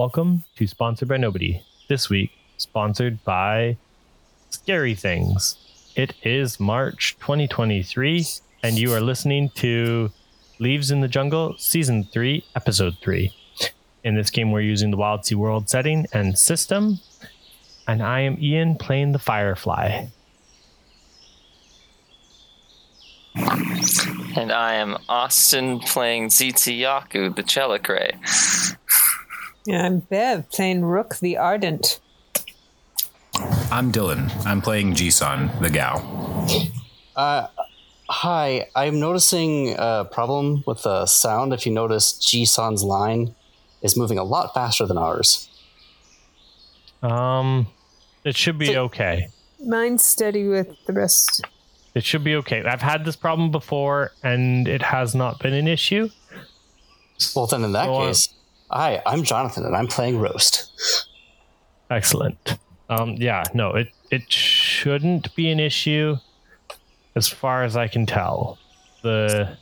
Welcome to Sponsored by Nobody. This week, sponsored by Scary Things. It is March 2023, and you are listening to Leaves in the Jungle, Season 3, Episode 3. In this game, we're using the Wildsea World setting and system, and I am Ian playing the Firefly. And I am Austin playing ZT Yaku, the Tzelicrae. Yeah, I'm Bev playing Rook the Ardent. I'm Dylan. I'm playing Jisun, the Gau. Uh, hi, I'm noticing a problem with the sound. If you notice, Jisun's line is moving a lot faster than ours. Um, it should be okay. Mine's steady with the rest. It should be okay. I've had this problem before, and it has not been an issue. Well, then in that Go on. case, hi, I'm Jonathan, and I'm playing Roast. Excellent. Um, yeah, no, it it shouldn't be an issue, as far as I can tell. The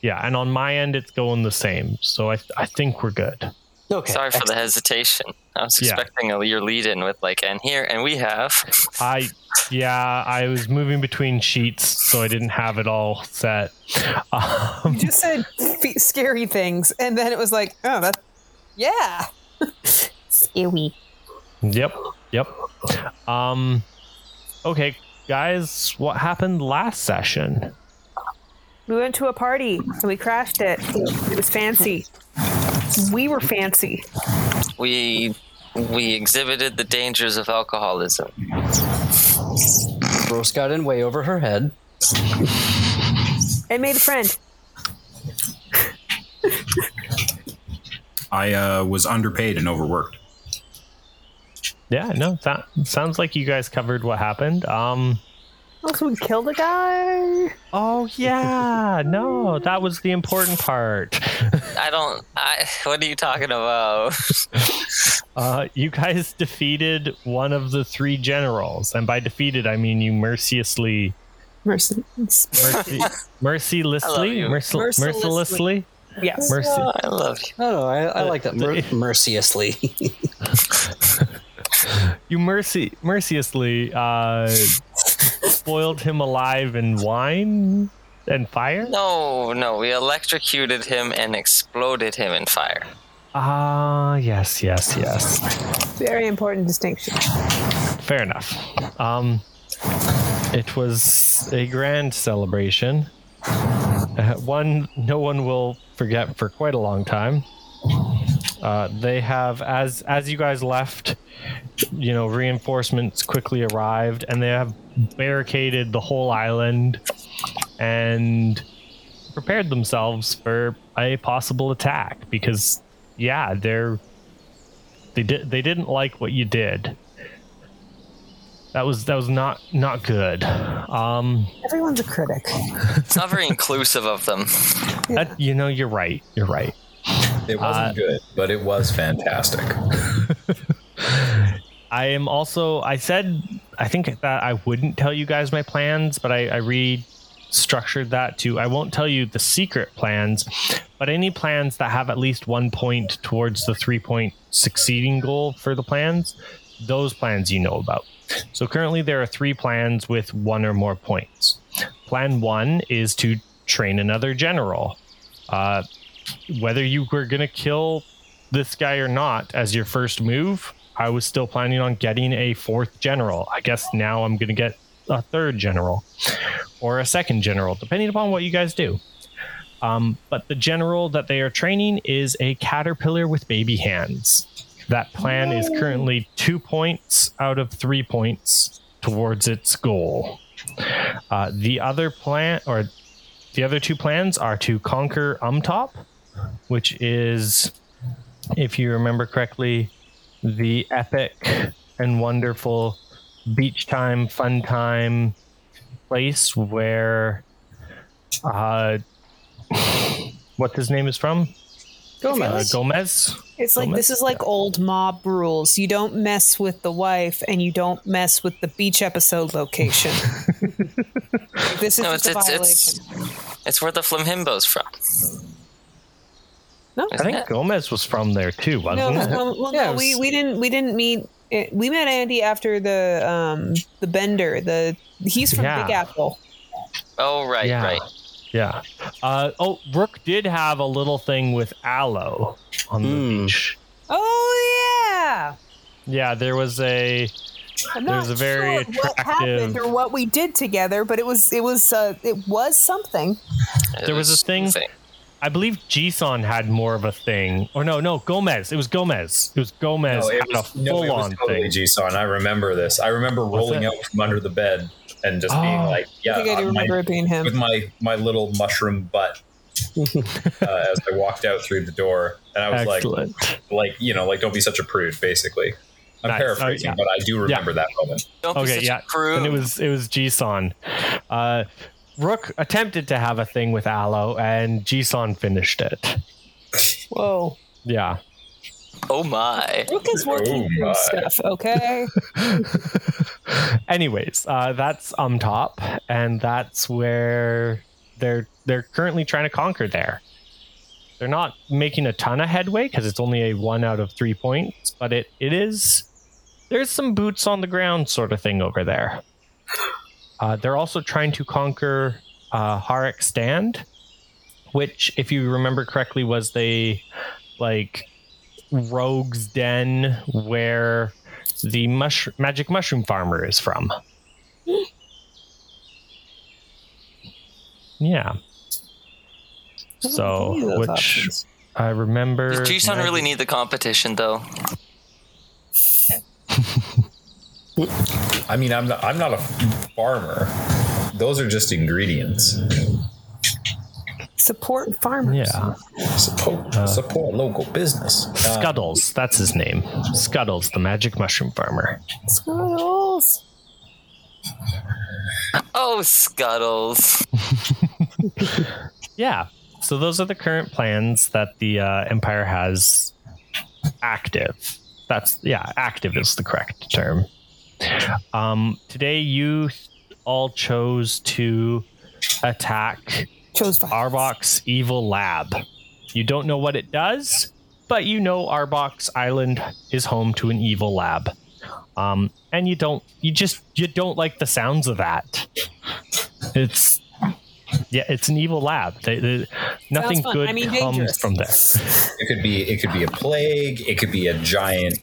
yeah, and on my end, it's going the same. So I I think we're good. Okay. Sorry for the hesitation. I was Yeah. expecting a, your lead in with, like, and here, and we have. I yeah, I was moving between sheets, so I didn't have it all set. Um, You just said f- scary things, and then it was like, oh, that, yeah. scary. Yep. Yep. Um okay, guys, what happened last session? We went to a party and we crashed it. It was fancy. We were fancy. We we exhibited the dangers of alcoholism. Roast got in way over her head. And made a friend. I uh, was underpaid and overworked. Yeah, no, that sounds like you guys covered what happened. Um Also, we killed a guy. Oh yeah, no, that was the important part. I don't. I. What are you talking about? Uh, you guys defeated one of the three generals, and by defeated I mean you mercilessly, Mercy. mercy, mercilessly, mercil- Mercilessly. mercilessly, Yes. mercy. I love you. Oh, I, I like that. Mer- mercilessly. You mercy, mercilessly uh, spoiled him alive in wine and fire. No, no, we electrocuted him and exploded him in fire. Ah, yes, yes, yes. Very important distinction. Fair enough. Um, it was a grand celebration. Uh, one no one will forget for quite a long time. Uh, they have, as as you guys left, you know, reinforcements quickly arrived, and they have barricaded the whole island and prepared themselves for a possible attack. Because, yeah, they're they did they didn't like what you did. That was that was not not good. Um, Everyone's a critic. It's not very inclusive of them. that, you know, you're right. You're right. It wasn't Uh, good, but it was fantastic. I am also. I said I think that I wouldn't tell you guys my plans, but I, I restructured that to I won't tell you the secret plans, but any plans that have at least one point towards the three point succeeding goal for the plans, those plans you know about. So currently there are three plans with one or more points. Plan one is to train another general. Uh, whether you were going to kill this guy or not as your first move, I was still planning on getting a fourth general. I guess now I'm going to get a third general or a second general, depending upon what you guys do. Um, but the general that they are training is a caterpillar with baby hands. That plan is currently two points out of three points towards its goal. Uh, the other plan, or the other two plans, are to conquer Umtop, which is, if you remember correctly, the epic and wonderful beach time, fun time place where, uh, what his name is from? Uh, Gomez. It's like this is like old mob rules. You don't mess with the wife, and you don't mess with the beach episode location. this is No, it's it's, it's it's where the flamimbo's from. No, I think Gomez was from there too, wasn't it? Well, well, Yeah, no, it we we didn't we didn't meet. We met Andy after the um the bender. The he's from Yeah. Big Apple. Oh, right, Yeah. right. Yeah. Uh, oh, Rook did have a little thing with aloe on the Hmm. beach. Oh yeah. Yeah, there was a I'm There's not a very sure what happened or what we did together, but it was it was uh, it was something. It There was a thing- I believe Jisun had more of a thing. Or no, no, Gomez. It was Gomez. It was Gomez No, it had was, a no, it was on totally thing. I remember this. I remember rolling it? out from under the bed and just being Oh. like, yeah, I think I do on my- remember it being him. with my my little mushroom butt uh, as I walked out through the door, and I was Excellent. like, like you know, like don't be such a prude, basically. I'm Nice. paraphrasing, Oh, yeah. but I do remember that moment. Don't be Okay, such yeah. a crew. And it was it was Jisun. Uh Rook attempted to have a thing with aloe and Jisun finished it. Whoa. Yeah. oh my. Rook is working Oh through my. stuff, okay? Anyways, uh, that's um top, and that's where they're they're currently trying to conquer there. They're not making a ton of headway because it's only a one out of three points, but it it is there's some boots on the ground sort of thing over there. Uh, they're also trying to conquer uh, Harik Stand, which, if you remember correctly, was the like rogue's den where the mush- magic mushroom farmer is from. Yeah. So, Any of those which options. I remember. Does Jisun really need the competition, though? I mean, I'm not, I'm not a farmer. Those are just ingredients. support farmers. Yeah. Support, Uh, support local business. Um, Scuddles, that's his name. Scuddles, the magic mushroom farmer. Scuddles. Oh, Scuttles. Yeah. So those are the current plans that the uh, Empire has active. That's yeah, active is the correct term. Um, today you all chose to attack Chose violence. Arbock's evil lab. You don't know what it does, but you know Arbock's island is home to an evil lab. Um, and you don't you just you don't like the sounds of that. It's yeah, it's an evil lab. They, they- nothing good I mean, comes dangerous. from there. It could be it could be a plague. It could be a giant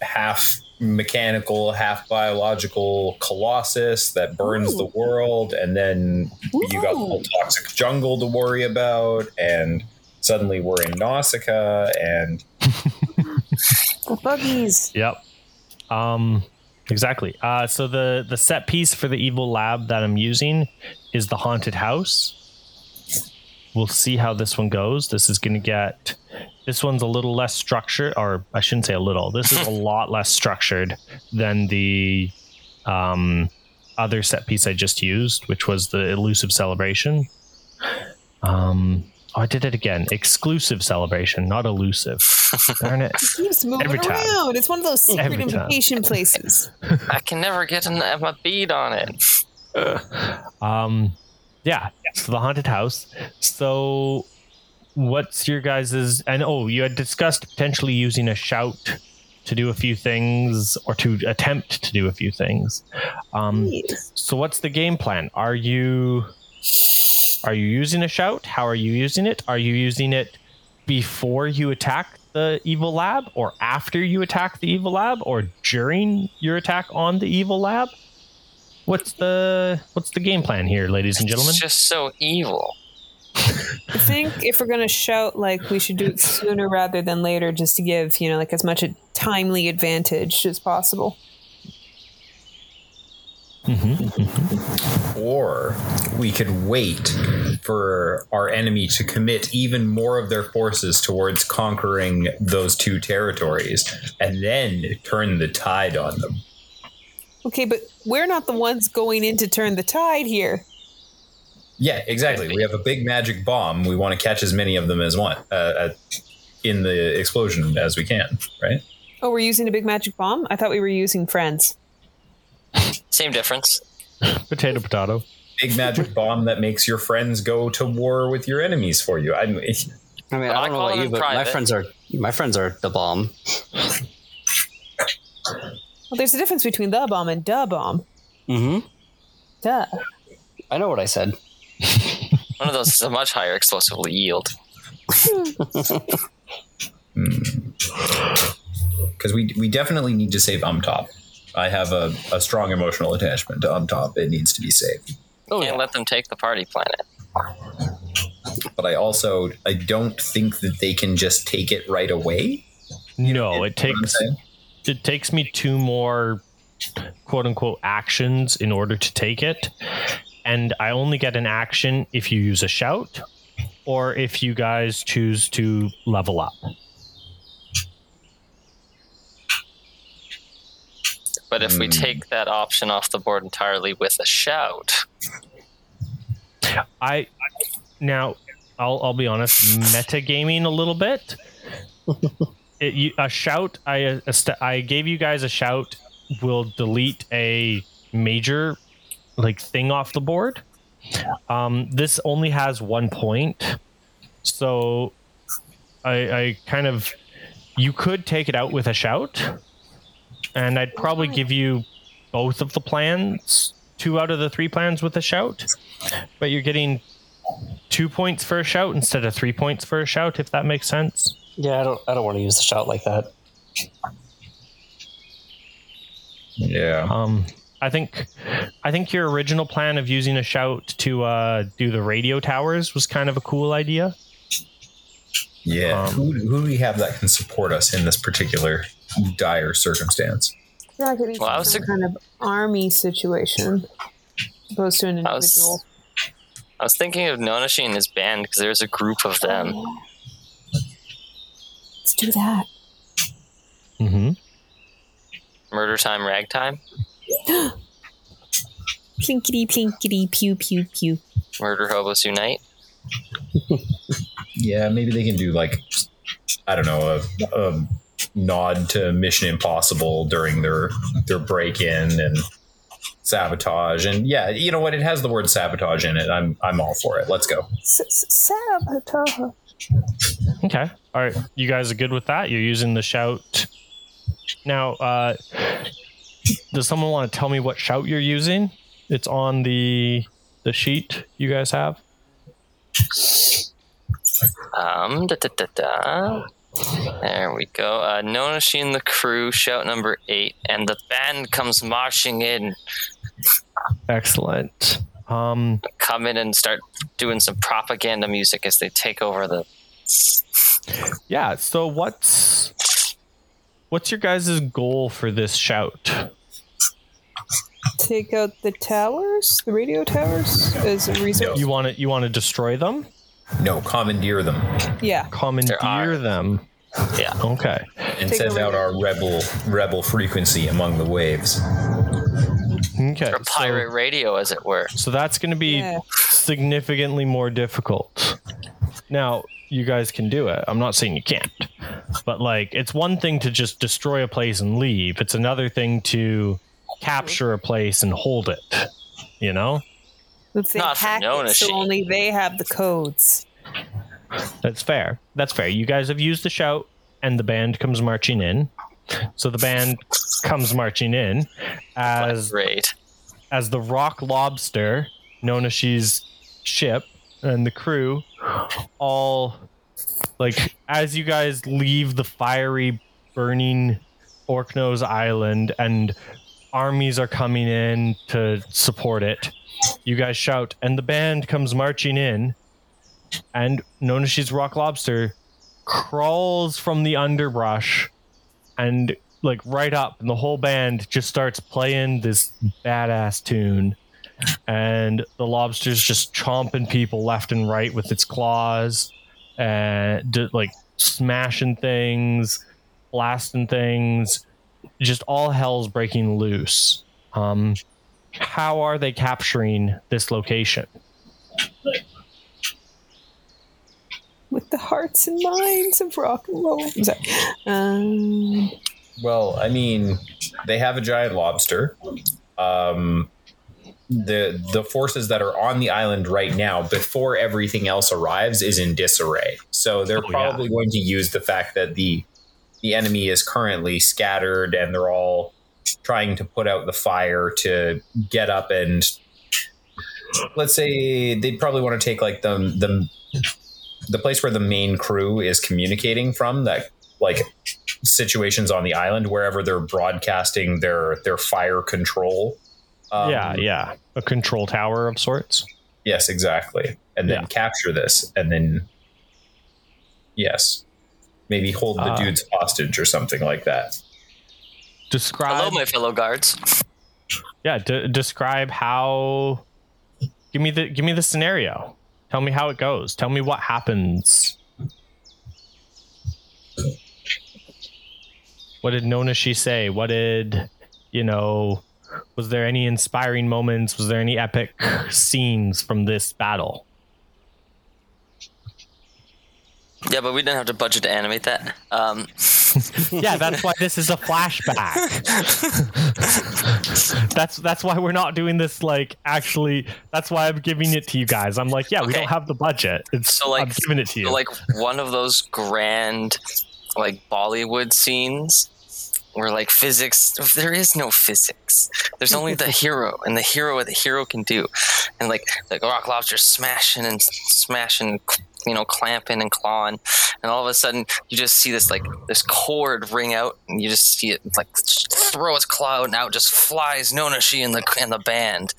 half mechanical, half biological colossus that burns Ooh. the world, and then you got the whole toxic jungle to worry about, and suddenly we're in Nausicaa, and The buggies. Yep. Um, exactly. Uh, so the the set piece for the evil lab that I'm using is the haunted house. We'll see how this one goes. This is going to get. This one's a little less structured, or I shouldn't say a little. This is a lot less structured than the um, other set piece I just used, which was the elusive celebration. Um, oh, I did it again. Exclusive celebration, not elusive. Darn it. Keeps moving Every time. around. It's one of those secret Every time. invitation places. I can never get an, a bead on it. Um, yeah. So the haunted house. So, what's your guys's? And oh, you had discussed potentially using a shout to do a few things, or to attempt to do a few things. Um, Jeez. so what's the game plan? Are you are you using a shout? How are you using it? Are you using it before you attack the evil lab, or after you attack the evil lab, or during your attack on the evil lab? What's the what's the game plan here, ladies and gentlemen? It's just so evil. I think if we're gonna shout, like we should do it sooner rather than later, just to give you know like as much a timely advantage as possible. Mm-hmm. or we could wait for our enemy to commit even more of their forces towards conquering those two territories, and then turn the tide on them. Okay, but we're not the ones going in to turn the tide here. Yeah, exactly. We have a big magic bomb. We want to catch as many of them as one uh, uh, in the explosion as we can, right? Oh, we're using a big magic bomb. I thought we were using friends. Same difference. Potato, potato. Big magic bomb that makes your friends go to war with your enemies for you. I I mean, I I don't know about you, in but my friends are my friends are the bomb. Well, there's a difference between the bomb and da bomb. Mm-hmm. Duh. I know what I said. One of those is a much higher explosive yield. Hmm. Because we we definitely need to save Umtop. I have a, a strong emotional attachment to Umtop. It needs to be saved. Oh Can't yeah. let them take the party planet. But I also I don't think that they can just take it right away. No, You know it takes it takes me two more quote unquote actions in order to take it. And I only get an action if you use a shout or if you guys choose to level up. But if we Hmm. take that option off the board entirely with a shout, I now I'll I'll be honest, metagaming a little bit. It, you, a shout, I a st- I gave you guys a shout will delete a major like thing off the board. Um, this only has one point, so I, I kind of you could take it out with a shout, and I'd probably give you both of the plans, two out of the three plans with a shout but you're getting two points for a shout instead of three points for a shout if that makes sense Yeah, I don't I don't want to use the shout like that. Yeah. um i think i think your original plan of using a shout to uh do the radio towers was kind of a cool idea Yeah. Um, who, who do we have that can support us in this particular dire circumstance? I feel like it needs Well, I be was some kind of army situation, opposed to an I was- I was thinking of Nonashi and his band because there's a group of them. Let's do that. mm-hmm. Murder Time, Ragtime, Plinkety plinkety pew pew pew. Murder Hobos Unite. Yeah, maybe they can do like I don't know a, a nod to Mission Impossible during their their break in and sabotage and yeah, you know what? It has the word sabotage in it. I'm I'm all for it. Let's go. Sabotage. okay all right you guys are good with that you're using the shout now uh does someone want to tell me what shout you're using it's on the the sheet you guys have Um, da, da, da, da. There we go. Uh, Nonashi and the crew, shout number eight, and the band comes marching in. excellent um Come in and start doing some propaganda music as they take over the. Yeah. So what's what's your guys' goal for this shout? Take out the towers, the radio towers, as a resource. You want to you want to destroy them, No, commandeer them Yeah. commandeer are. them. Yeah. Okay. and Take send out our rebel rebel frequency among the waves. Okay. Or pirate radio, as it were. So, so that's going to be Yeah. significantly more difficult. Now, you guys can do it. I'm not saying you can't. But like it's one thing to just destroy a place and leave. It's another thing to capture a place and hold it. You know? Let's Not for hack it so only they have the codes. That's fair. That's fair. You guys have used the shout, and the band comes marching in. So the band comes marching in as Great. as the Rock Lobster, known as she's ship, and the crew, all like as you guys leave the fiery, burning Orknose Island, and armies are coming in to support it. You guys shout, and the band comes marching in, and Nonashi's Rock Lobster crawls from the underbrush and like right up and the whole band just starts playing this badass tune and the lobster's just chomping people left and right with its claws and d- like smashing things blasting things just all hell's breaking loose um how are they capturing this location With the hearts and minds of rock and roll. I'm sorry. Um, Well, I mean, they have a giant lobster. Um, the the forces that are on the island right now before everything else arrives is in disarray. So they're Oh, yeah. probably going to use the fact that the the enemy is currently scattered and they're all trying to put out the fire to get up and let's say they'd probably want to take like the the the place where the main crew is communicating from that like situations on the island wherever they're broadcasting their their fire control um, yeah, yeah. A control tower of sorts. yes exactly and then Yeah. capture this and then yes maybe hold the Uh, dudes hostage or something like that Describe Hello, my fellow guards. yeah, de- describe how give me the give me the scenario. Tell me how it goes. Tell me what happens. What did Nonashi say? What did you know? Was there any inspiring moments? Was there any epic scenes from this battle? Yeah, but we didn't have to budget to animate that. Um, Yeah, that's why this is a flashback. that's that's why we're not doing this like actually that's why I'm giving it to you guys. I'm like, yeah, we don't have the budget. It's So, like- I'm giving it to you. so like one of those grand, like Bollywood scenes where like physics, there is no physics. There's only the hero and the hero what the hero can do, and like like rock lobster smashing and smashing, you know, clamping and clawing, and all of a sudden you just see this like this cord ring out, and you just see it like throw its claw out, and out just flies Nonashi and the and the band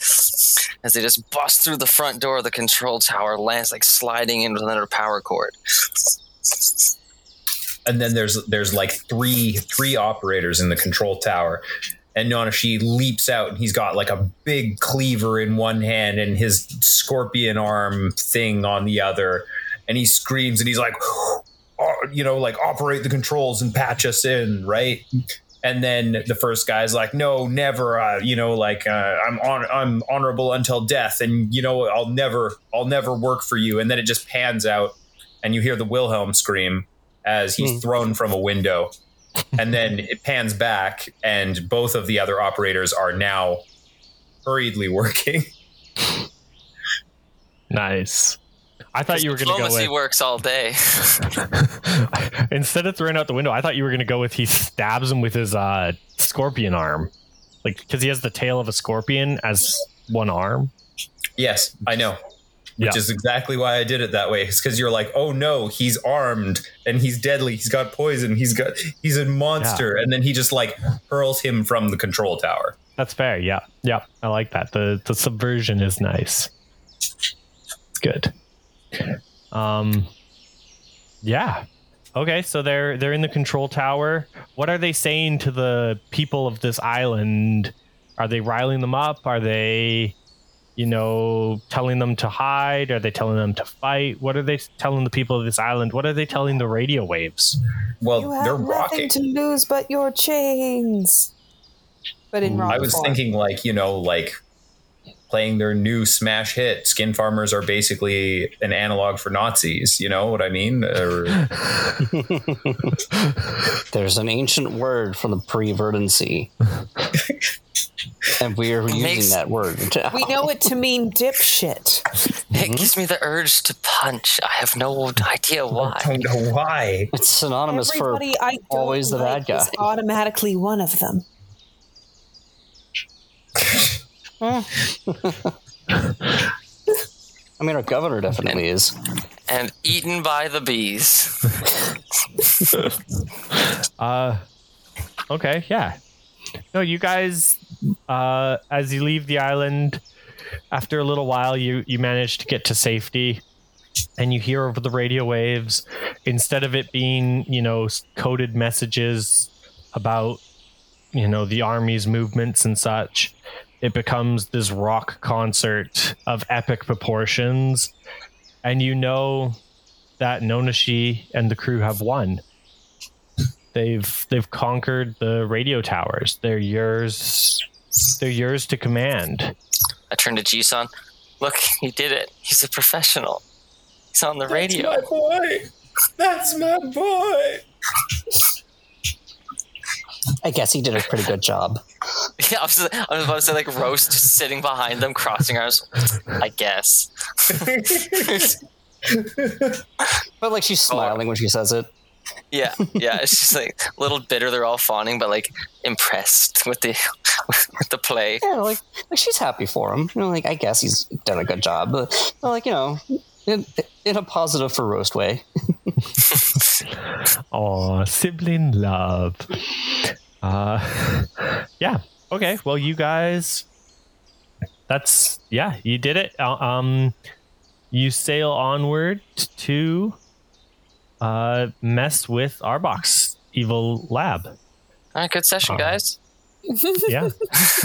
as they just bust through the front door of the control tower, lands like sliding into another power cord. And then there's there's like three three operators in the control tower. And Nanashi leaps out and he's got like a big cleaver in one hand and his scorpion arm thing on the other. And he screams and he's like "Oh," you know like operate the controls and patch us in right? And then the first guy's like no never uh, you know like uh, i'm on i'm honorable until death and you know i'll never i'll never work for you. And then it just pans out and you hear the wilhelm scream as he's thrown from a window and then it pans back and both of the other operators are now hurriedly working nice. I thought you were gonna go Diplomacy with works all day. instead of throwing out the window. I thought you were gonna go with he stabs him with his uh, scorpion arm, like because he has the tail of a scorpion as one arm. yes i know which Yeah. is exactly why i did it that way it's because you're like oh no he's armed and he's deadly he's got poison he's got he's a monster and then he just like hurls him from the control tower That's fair. Yeah, yeah, I like that. the The subversion is nice. It's good. Um, yeah. Okay, so they're they're in the control tower. What are they saying to the people of this island? Are they riling them up? Are they, you know, telling them to hide? Are they telling them to fight? What are they telling the people of this island? What are they telling the radio waves? well You they're have rocking nothing to lose but your chains. But in Ooh. rock I was form. thinking like, you know, like playing their new smash hit. Skin farmers are basically an analog for Nazis, you know what I mean? Or, There's an ancient word from the pre-Verdant Sea. and we are using Makes- that word. we know it to mean dipshit. Mm-hmm. It gives me the urge to punch. I have no idea I why. don't know why. It's synonymous Everybody for I don't always the like bad is guy. automatically one of them. I mean, our governor definitely is. And eaten by the bees. Uh, okay, yeah. No, you guys, uh, as you leave the island, after a little while, you you manage to get to safety, and you hear over the radio waves, instead of it being you know coded messages about you know the army's movements and such, it becomes this rock concert of epic proportions, and you know that Nonashi and the crew have won they've they've conquered the radio towers. They're yours. They're yours to command. I turned to Jisun. Look, he did it. He's a professional. He's on the radio. My boy. That's my boy. I guess he did a pretty good job. Yeah, I was, I was about to say like roast just sitting behind them, crossing arms. I guess. But like she's smiling when she says it. Yeah, yeah. It's just like a little bitter. They're all fawning, but like impressed with the with the play. Yeah, like, like she's happy for him. You know, like I guess he's done a good job, but but, like you know, in, in a positive for roast way. Oh, sibling love. Uh, yeah. Okay. Well, you guys, that's yeah. You did it. Uh, Um, you sail onward to uh mess with Arbock's evil lab. All right, good session, Uh, guys. Yeah.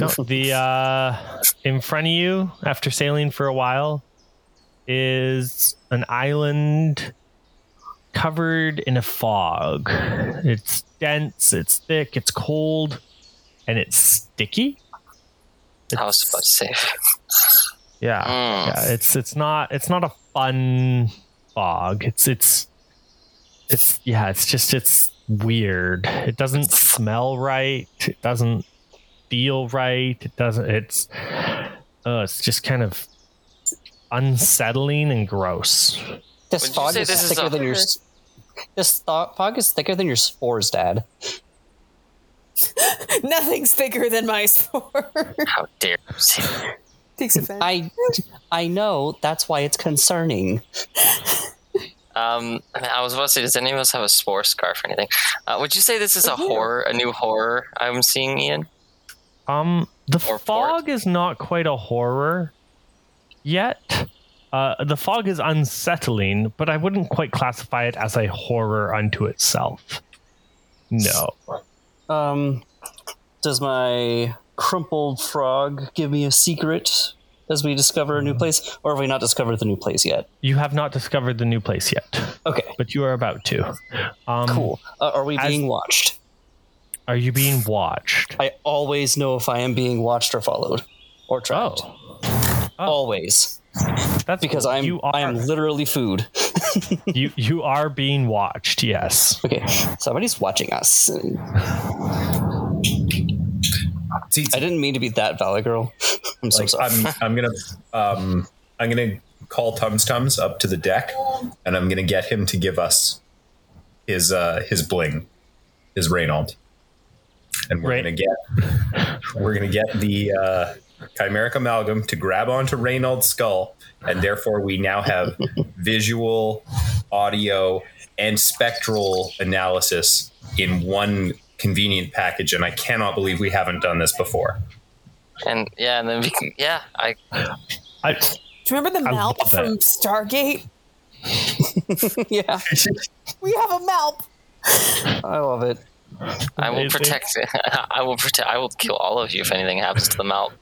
no, the uh, in front of you, after sailing for a while, is an island covered in a fog. It's dense, it's thick, it's cold, and it's sticky. I was about to say. Yeah, Mm. yeah. It's it's not it's not a fun fog. It's it's it's yeah. It's just it's weird. It doesn't smell right. It doesn't feel right. It doesn't. It's uh, it's just kind of unsettling and gross. This Would you fog say is this is thicker a- than your. S- This th- fog is thicker than your spores, Dad. Nothing's thicker than my spore. How dare you? Takes offense. I, I know. That's why it's concerning. Um, I was about to say, does any of us have a spore scarf or anything? Uh, would you say this is a horror, a new horror I'm seeing, Ian? Um, the Or fog is not quite a horror yet. Uh, the fog is unsettling, but I wouldn't quite classify it as a horror unto itself. No. Um, does my crumpled frog give me a secret as we discover a new place, or have we not discovered the new place yet? You have not discovered the new place yet, Okay, but you are about to. Um, cool. Uh, are we as- being watched? Are you being watched? I always know if I am being watched or followed or tracked. Oh, Always, that's because cool. I'm you are I am literally food. you you are being watched. Yes. Okay, somebody's watching us. I didn't mean to be that Valley Girl. I'm so like, sorry. I'm I'm gonna um I'm gonna call Tums Tums up to the deck, and I'm gonna get him to give us his uh his bling, his Reynold, and we're Right. gonna get we're gonna get the uh, chimeric amalgam to grab onto Reynold's skull, and therefore we now have visual, audio, and spectral analysis in one convenient package, and I cannot believe we haven't done this before. And yeah, and then we can, yeah, I I, Do you remember the I Malp love that. from Stargate? yeah, We have a Malp. I love it. I will Amazing. protect. I will protect. I will kill all of you if anything happens to the mount.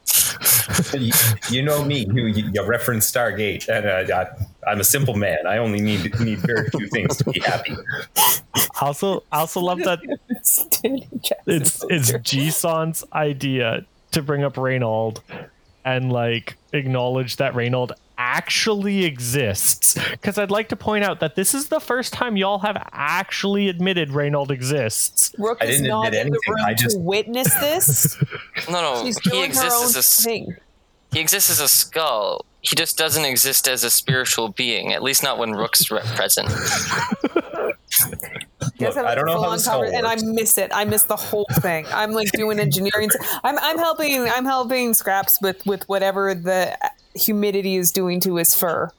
you, you know me. You, you, you reference Stargate, and uh, I, I'm a simple man. I only need need very few things to be happy. I also I also love that Standing it's it's poster. Jisun's idea to bring up Reynold and like acknowledge that Reynold actually exists. Because I'd like to point out that this is the first time y'all have actually admitted Reynold exists. Rook I is didn't not admit in the anything. room I just- to witness this. No, no, She's he doing her exists as a s- thing. he exists as a skull. He just doesn't exist as a spiritual being. At least not when Rook's re- present. Look, I don't know how this all cover- and I miss it. I miss the whole thing. I'm like doing engineering. I'm I'm helping. I'm helping Scraps with with whatever the humidity is doing to his fur.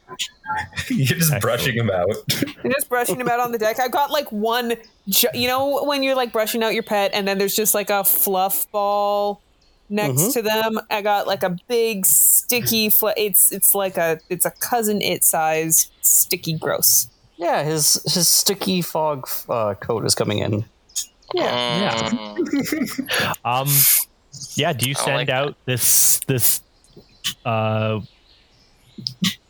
You're just brushing him out. I'm just brushing him out on the deck. I've got like one, ju- you know, when you're like brushing out your pet, and then there's just like a fluff ball next to them. I got like a big sticky. Fl- it's it's like a it's a cousin it size sticky gross. Yeah, his his sticky fog uh, coat is coming in. Yeah. Mm, Um yeah, do you send like that. out this this uh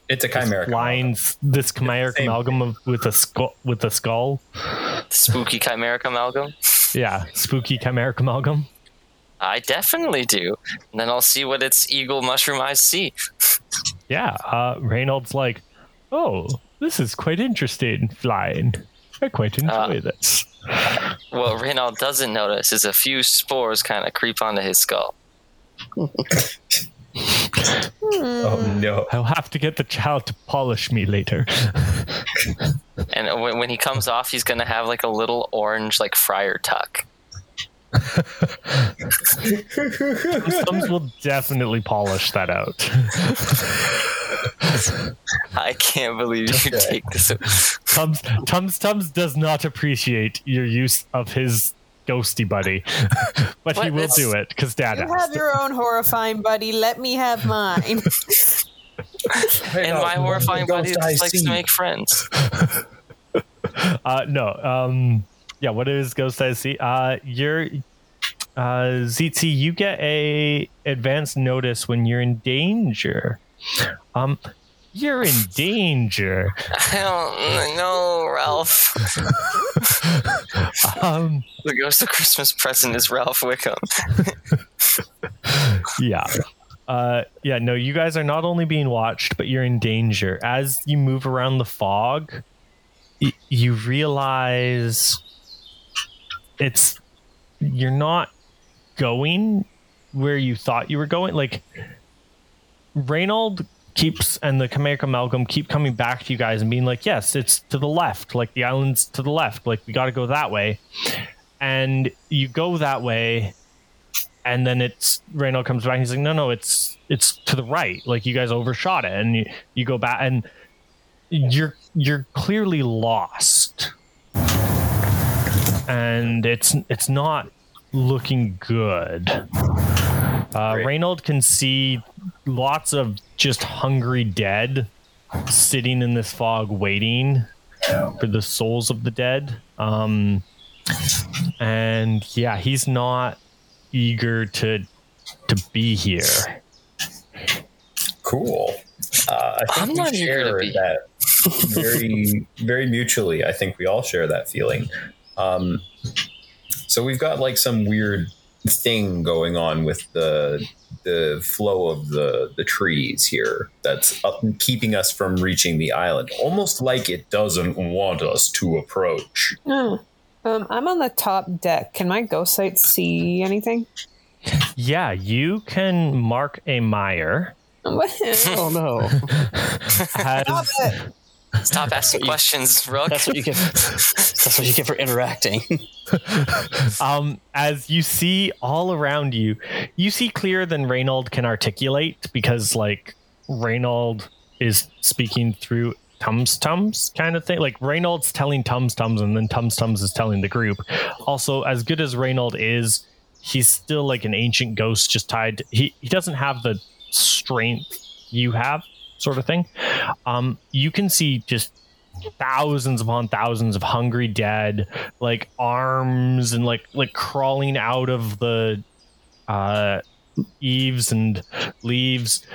It's a chimeric. lines this chimeric amalgam of, with a skull with a skull? spooky chimeric amalgam. Yeah, spooky chimeric amalgam. I definitely do. And then I'll see what its eagle mushroom eyes see. Yeah, uh Reynold's like, "Oh, this is quite interesting flying. I quite enjoy Uh, this." what Reynold doesn't notice is a few spores kind of creep onto his skull. Oh hmm. no. I'll have to get the child to polish me later. And when, when he comes off, he's gonna have like a little orange like friar tuck. Thumbs will definitely polish that out. I can't believe you take this. Tums Tums Tums does not appreciate your use of his ghosty buddy, but he will do it because Dad You asked. have your own horrifying buddy. Let me have mine. And my horrifying buddy just likes see. to make friends. Uh, no. Um, yeah. What is Ghost Eyes See? Uh, you're uh, ZT. You get a advance notice when you're in danger. Um, you're in danger. I don't know, Ralph. Um, The ghost of Christmas present is Ralph Wiggum. yeah. Uh, yeah, no, you guys are not only being watched, but you're in danger. As you move around the fog, y- you realize it's you're not going where you thought you were going. Like Reynold keeps and the chimeric amalgam keep coming back to you guys and being like, "Yes, it's to the left. Like the island's to the left. Like we got to go that way." And you go that way, and then it's Reynold comes back and he's like, no, no, it's it's to the right. Like you guys overshot it, and you, you go back and you're you're clearly lost, and it's it's not looking good. Uh, Reynold can see lots of just hungry dead sitting in this fog waiting for the souls of the dead. Um, and yeah, he's not eager to to be here. Cool. Uh, I think I'm we not eager to share be- that very, very mutually. I think we all share that feeling. Um, so we've got like some weird thing going on with the the flow of the the trees here that's up, keeping us from reaching the island, almost like it doesn't want us to approach. Hmm. um, I'm on the top deck. Can my ghost sight see anything? Yeah, you can mark a mire Oh no. as Stop asking questions, Rook. That's what you get. That's what you get for interacting. um as you see all around you. You see clearer than Reynold can articulate because like Reynold is speaking through Tums Tums kind of thing. Like Reynold's telling Tums Tums and then Tums Tums is telling the group. Also, as good as Reynold is, he's still like an ancient ghost just tied. He he doesn't have the strength you have, sort of thing. Um, you can see just thousands upon thousands of hungry dead, like arms and like like crawling out of the uh eaves and leaves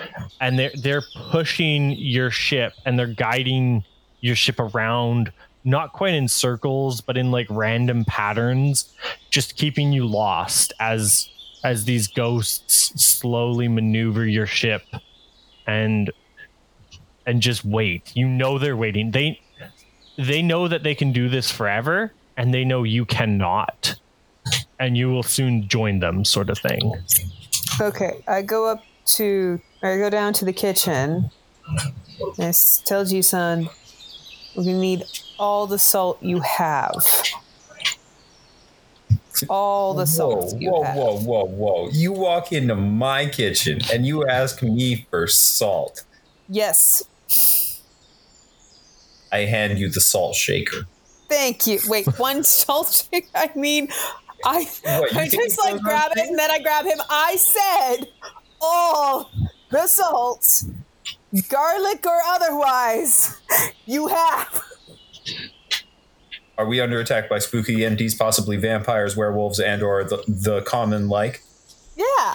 and they're they're pushing your ship and they're guiding your ship around not quite in circles but in like random patterns just keeping you lost as as these ghosts slowly maneuver your ship and and just wait you know they're waiting they they know that they can do this forever and they know you cannot and you will soon join them sort of thing Okay, I go up to, or I go down to the kitchen. And I s- tell you, son, we're need all the salt you have. All the Whoa, salt you whoa, have. whoa, whoa, whoa! You walk into my kitchen and you ask me for salt. Yes, I hand you the salt shaker. thank you. Wait, one salt? shaker? I mean, I, What, I just like grab it and then I grab him. I said all the salt, garlic or otherwise, you have. Are we under attack by spooky entities, possibly vampires, werewolves, and/or the, the common like? Yeah.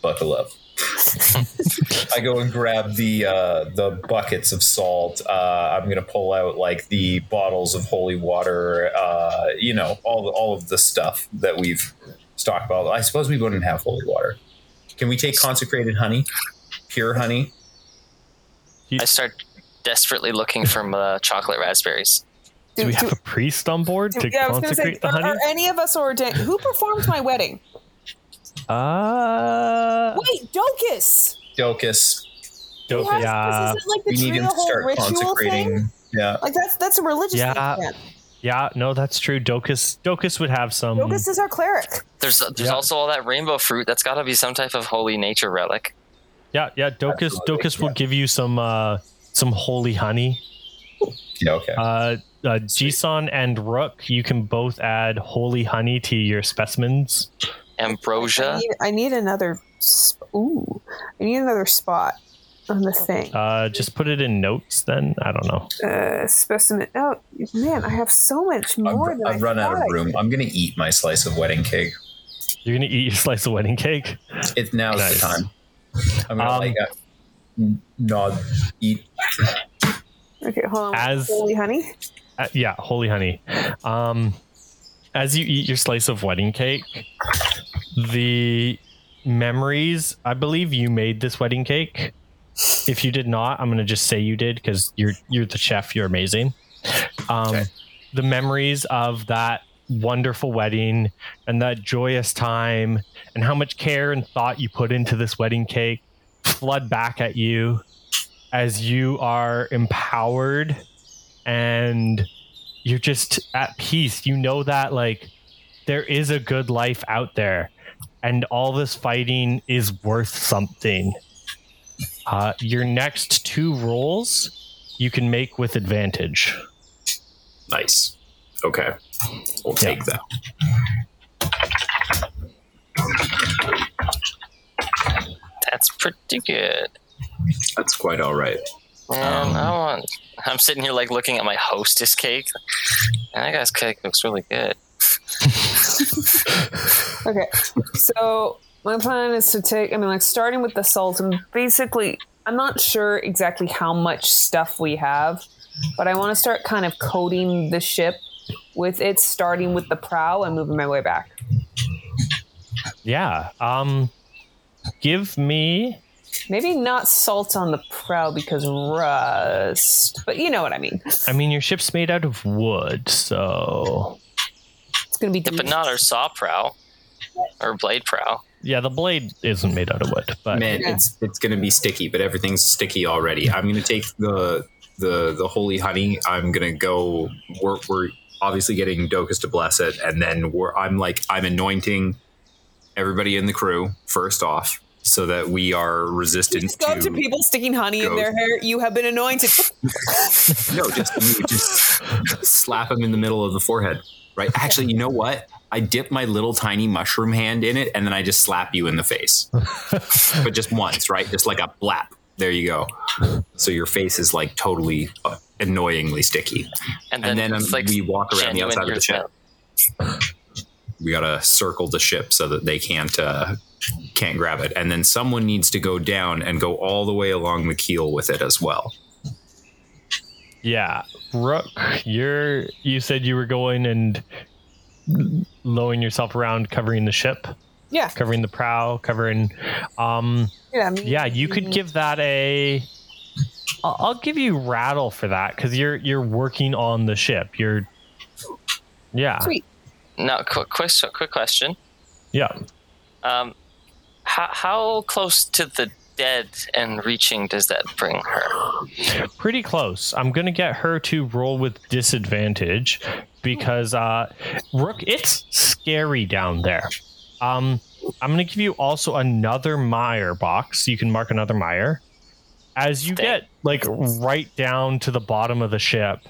Buckle up. I go and grab the uh, the buckets of salt. Uh, I'm gonna pull out like the bottles of holy water. Uh, you know, all all of the stuff that we've stockpiled. I suppose we wouldn't have holy water. Can we take consecrated honey, pure honey? I start desperately looking for uh, chocolate raspberries. Do Do- we do- have a priest on board to yeah, I was gonna say, consecrate the honey? are any of us ordained? Who performed my wedding? Uh, Wait, Docus. Docus. He do- has- yeah, This isn't like the We need him to start consecrating. thing. Yeah. Like that's that's a religious Yeah. thing. yeah. No, that's true. Docus, Docus would have some. Docus is our cleric. There's there's Yeah. also all that rainbow fruit. That's got to be some type of holy nature relic. Yeah, yeah. Docus, Docus will give you some uh some holy honey. Yeah, okay. Uh, uh Jisun and Rook, you can both add holy honey to your specimens. I Ambrosia. need, I need another. Sp- ooh, I need another spot on the thing. Uh, just put it in notes. Then I don't know. Uh, specimen. Oh man, I have so much more I've, than I've I run out of room. I'm gonna eat my slice of wedding cake. You're gonna eat your slice of wedding cake. It's now's Nice. the time. I'm gonna Um, like uh, nod, eat. Okay, hold on. As- Holy honey. Uh, yeah, holy honey. Um, as you eat your slice of wedding cake, the memories. I believe you made this wedding cake. If you did not, I'm gonna just say you did because you're you're the chef. You're amazing. Um, Okay. The memories of that wonderful wedding and that joyous time and how much care and thought you put into this wedding cake flood back at you as you are empowered and you're just at peace. You know that like there is a good life out there and all this fighting is worth something. Uh, your next two rolls you can make with advantage. Nice. Okay. We'll take that. That's pretty good. That's quite all right. And Um, I want. I'm sitting here like looking at my hostess cake. And that guy's cake looks really good. Okay, so my plan is to take. I mean, like starting with the salt, and basically, I'm not sure exactly how much stuff we have, but I want to start kind of coating the ship with it, starting with the prow and moving my way back. Yeah. Um give me Maybe not salt on the prow because rust, but you know what I mean. I mean your ship's made out of wood, so It's gonna be. Yeah, but not our saw prow or blade prow. yeah, the blade isn't made out of wood, but Man, Yeah. it's it's gonna be sticky, but everything's sticky already. I'm gonna take the the the holy honey. I'm gonna go. We're we're obviously getting Docus to bless it, and then we're I'm like I'm anointing everybody in the crew first off, so that we are resistant Just go up to people sticking honey in their hair. You have been anointed. No, just you just slap him in the middle of the forehead. Right? Actually, you know what? I dip my little tiny mushroom hand in it, and then I just slap you in the face, but just once, right? Just like a blap. There you go. So your face is like totally uh, annoyingly sticky, And and then, then um, like we walk around the outside of the ship. We gotta circle the ship so that they can't uh, can't grab it, and then someone needs to go down and go all the way along the keel with it as well. Yeah, Rook, you're you said you were going and lowering yourself around covering the ship, yeah, covering the prow, covering um yeah. I mean, yeah, you could give that a I'll I'll give you rattle for that cuz you're you're working on the ship. You're Yeah. Sweet. Now, quick, quick, quick question. Yeah. Um, how, how close to the dead and reaching does that bring her? Pretty close. I'm going to get her to roll with disadvantage because uh Rook it's scary down there. Um I'm going to give you also another mire box. You can mark another mire. As you Thank- get like right down to the bottom of the ship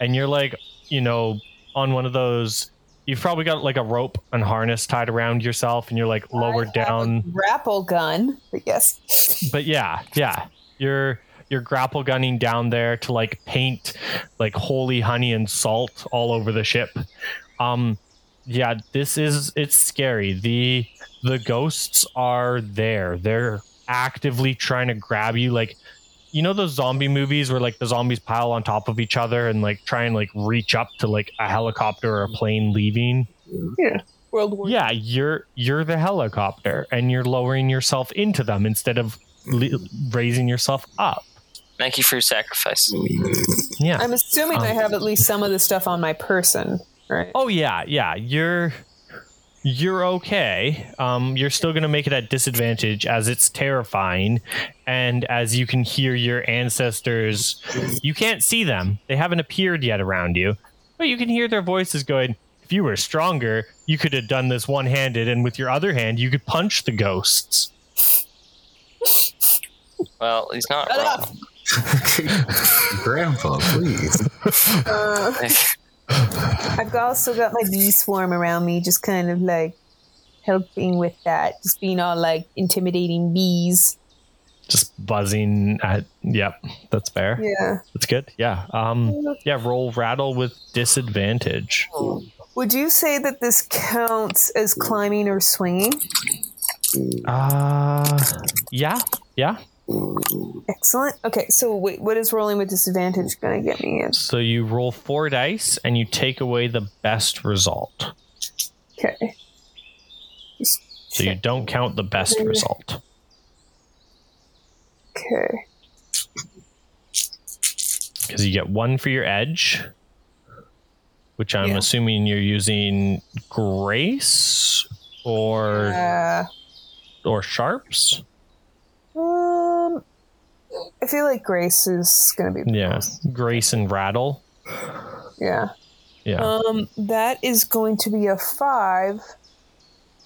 and you're like, you know, on one of those you've probably got like a rope and harness tied around yourself and you're like lowered I have a down grapple gun. But yes, but yeah, yeah, you're you're grapple gunning down there to like paint like holy honey and salt all over the ship. Um, yeah, this is it's scary. the The ghosts are there. They're actively trying to grab you. Like, you know those zombie movies where like the zombies pile on top of each other and like try and like reach up to like a helicopter or a plane leaving. Yeah. World War. Yeah, you're you're the helicopter, and you're lowering yourself into them instead of li- raising yourself up. Thank you for your sacrifice. Yeah. I'm assuming um, I have at least some of the stuff on my person, right? Oh yeah, yeah. You're you're okay. Um, you're still gonna make it at disadvantage as it's terrifying, and as you can hear your ancestors. You can't see them; they haven't appeared yet around you, but you can hear their voices going. If you were stronger, you could have done this one-handed, and with your other hand, you could punch the ghosts. Well, he's not wrong. Grandpa, please. Uh, I've also got my bee swarm around me, just kind of like helping with that, just being all like intimidating bees. Just buzzing at. Yep, that's fair. Yeah. That's good. Yeah. Um. Yeah. Roll rattle with disadvantage. Would you say that this counts as climbing or swinging? Uh. Yeah. Yeah. Excellent. Okay, so wait, what is rolling with disadvantage going to get me in? So you roll four dice and you take away the best result. Okay. So you don't count the best result. Okay. Because you get one for your edge, which I'm Yeah. assuming you're using grace or Uh, or sharps. um, I feel like Grace is going to be. Yeah. Grace and rattle. Yeah. Yeah. Um, that is going to be a five,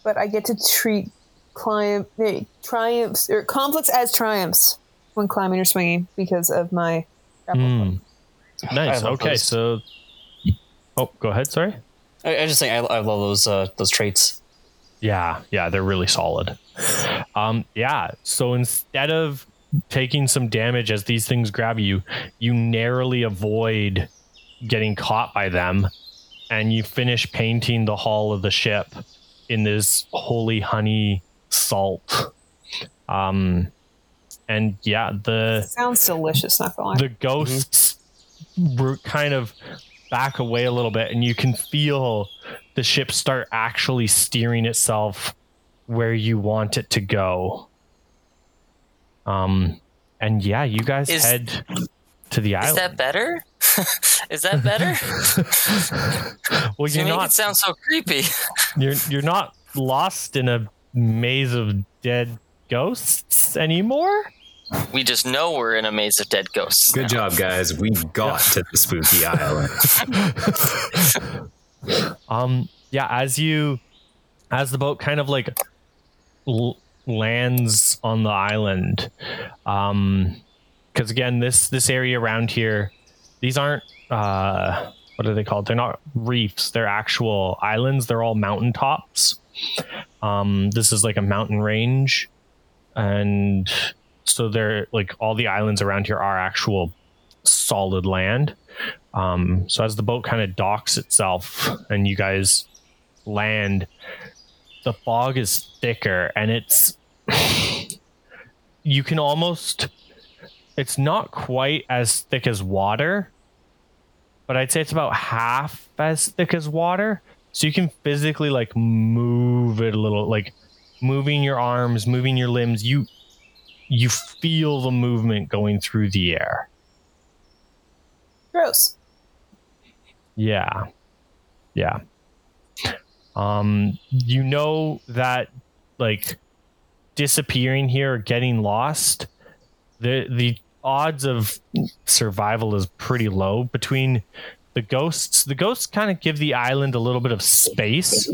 but I get to treat client eh, triumphs or conflicts as triumphs when climbing or swinging because of my. grapple hook. Hmm. Nice. Okay. those. So. Oh, go ahead. Sorry. I, I just think I, I love those uh, those traits. Yeah, yeah, they're really solid. Um, yeah, so instead of taking some damage as these things grab you, you narrowly avoid getting caught by them, and you finish painting the hull of the ship in this holy honey salt. Um, and yeah, the Sounds delicious. Not going. the ghosts were kind of back away a little bit and you can feel the ship start actually steering itself where you want it to go um and yeah you guys Is- head to the island. Is that better? Is that better? well you you're make not it sounds so creepy. you're you're not lost in a maze of dead ghosts anymore We just know we're in a maze of dead ghosts. Good now. job, guys. We got to the spooky island. um yeah as you as the boat kind of like l- lands on the island. Um because again this this area around here these aren't uh what are they called? They're not reefs. They're actual islands. They're all mountain tops um this is like a mountain range. And so they're like all the islands around here are actual solid land. Um, so as the boat kind of docks itself and you guys land, the fog is thicker and it's you can almost it's not quite as thick as water, but I'd say it's about half as thick as water. So you can physically like move it a little, like moving your arms, moving your limbs. You you feel the movement going through the air. Gross. Yeah. Yeah. Um you know that like disappearing here or getting lost the the odds of survival is pretty low between the ghosts. The ghosts kind of give the island a little bit of space,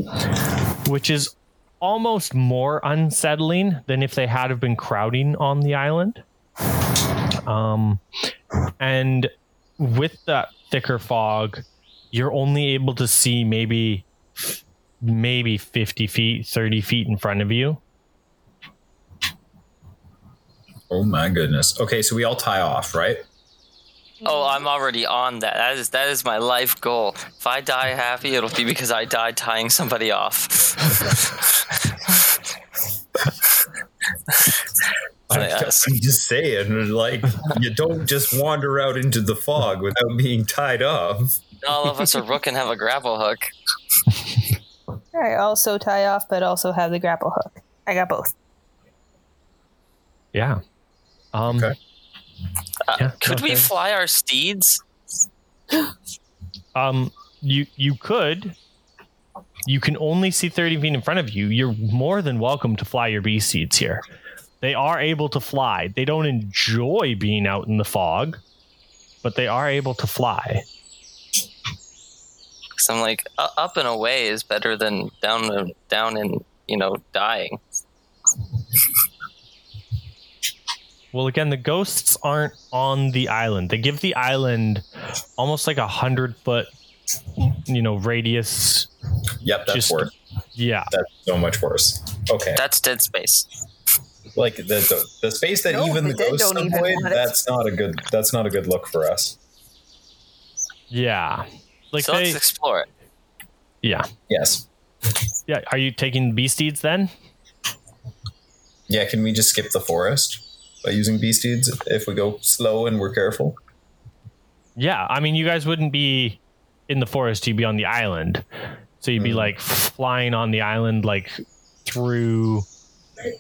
which is almost more unsettling than if they had have been crowding on the island. Um and with that thicker fog, you're only able to see maybe maybe 50 feet 30 feet in front of you Oh my goodness. Okay, so we all tie off, right? Oh, I'm already on that. That is that is my life goal. If I die happy, it'll be because I died tying somebody off. I'm Yes. just saying, like, you don't just wander out into the fog without being tied up. All of us are rook and have a grapple hook. I also tie off, but also have the grapple hook. I got both. yeah um Okay. Yeah, Could we okay. fly our steeds? Um, you you could. You can only see 30 feet in front of you. You're more than welcome to fly your bee seeds here. They are able to fly. They don't enjoy being out in the fog, but they are able to fly. Because I'm like, u- up and away is better than down and down and you know dying. Well, again, the ghosts aren't on the island. They give the island almost like a hundred foot, you know, radius. Yep, that's Just- worse. Yeah, That's so much worse. Okay, That's dead space. like the the, the space that No, even the the dead ghosts don't even avoid. That's not a good. That's not a good look for us. yeah. Like so they, let's explore it. yeah, Yes. yeah. Are you taking bee steeds then? Yeah. Can we just skip the forest by using beast deeds if we go slow and we're careful? Yeah, I mean, you guys wouldn't be in the forest; you'd be on the island. So you'd be Mm. like flying on the island, like through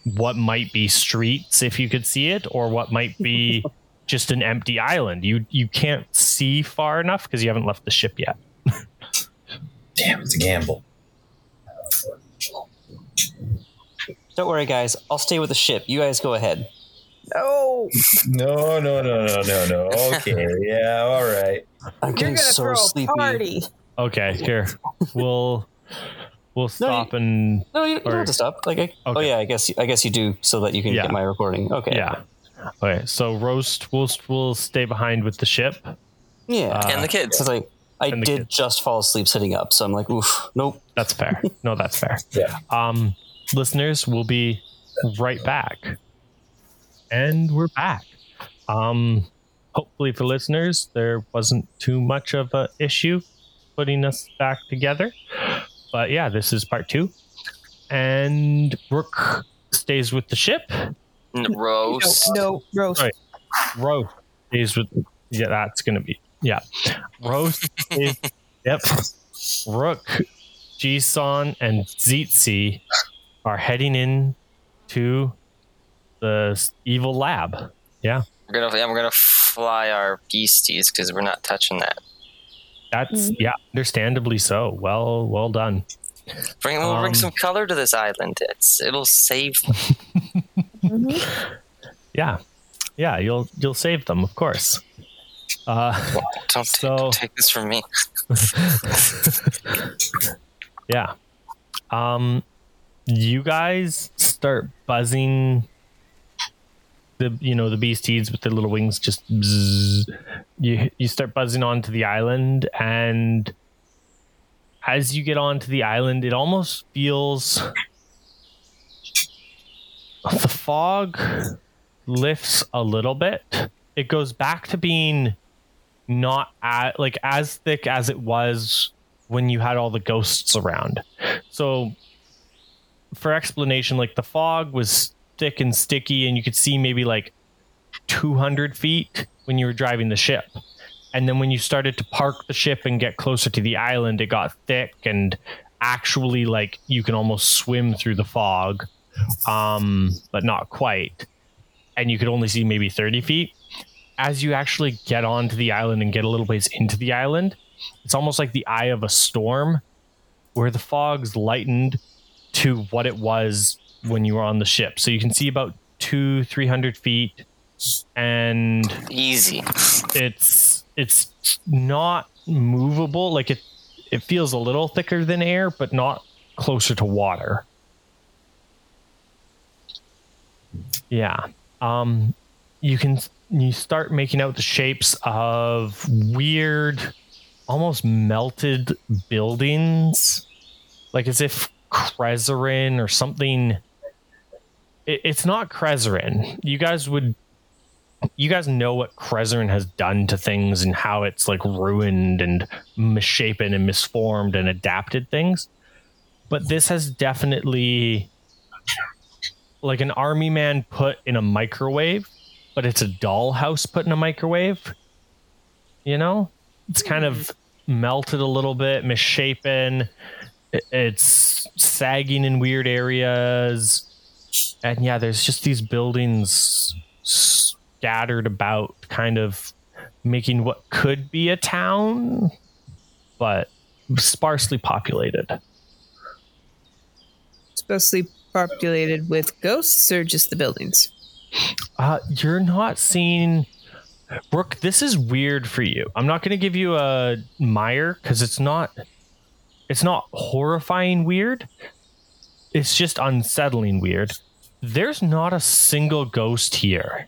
what might be streets if you could see it, or what might be just an empty island. You you can't see far enough because you haven't left the ship yet. Damn, it's a gamble. Don't worry, guys. I'll stay with the ship. You guys go ahead. No, No, no, no, no, no, no. Okay, yeah, all right. I'm you're getting gonna so throw a sleepy. party. Okay, here we'll we'll stop and No, you, you don't have to stop. Like, I, oh yeah, I guess I guess you do so that you can Yeah. get my recording. Okay. yeah. Okay, so roast will will stay behind with the ship. Yeah. Uh, and the kids. Because I I the did kids. just fall asleep sitting up, so I'm like, oof, nope. That's fair. No, that's fair. Yeah. Um, listeners, we'll be right back. And we're back. Um, hopefully for listeners, there wasn't too much of a issue putting us back together. But yeah, this is part two. And Rook stays with the ship. N- roast. No, no, roast. Right. Roast stays with yeah, that's gonna be yeah. Roast is yep. Rook, Jisun, and Zitzi are heading in to the evil lab. Yeah. We're gonna yeah, we're gonna fly our beasties because we're not touching that. That's yeah, understandably so. Well well done. Bring we'll Um, bring some color to this island. It's it'll save. Yeah. Yeah, you'll you'll save them, of course. Uh Don't, take, So- don't take this from me. Yeah. Um you guys start buzzing the you know the beasties with their little wings just bzzz. you you start buzzing onto the island and as you get onto the island it almost feels the fog lifts a little bit it goes back to being not at, like as thick as it was when you had all the ghosts around. So, for explanation, like the fog was thick and sticky, and you could see maybe like 200 feet when you were driving the ship. And then when you started to park the ship and get closer to the island, it got thick and actually like you can almost swim through the fog, um, but not quite. And you could only see maybe 30 feet. As you actually get onto the island and get a little ways into the island, it's almost like the eye of a storm where the fog's lightened to what it was when you were on the ship. So you can see about two, three hundred feet, and Easy. it's it's not movable. Like it it feels a little thicker than air, but not closer to water. Yeah. Um you can you start making out the shapes of weird almost melted buildings like as if Crezzerin or something it, it's not Crezzerin. You guys would you guys know what Crezzerin has done to things and how it's like ruined and misshapen and misformed and adapted things. But this has definitely like an army man put in a microwave, but it's a dollhouse put in a microwave. You know? It's kind of melted a little bit, misshapen. It's sagging in weird areas. And yeah, there's just these buildings scattered about, kind of making what could be a town, but sparsely populated. Supposedly populated with ghosts or just the buildings? Uh, you're not seeing. Rook, this is weird for you. I'm not going to give you a mire because it's not. It's not horrifying weird. It's just unsettling weird. There's not a single ghost here.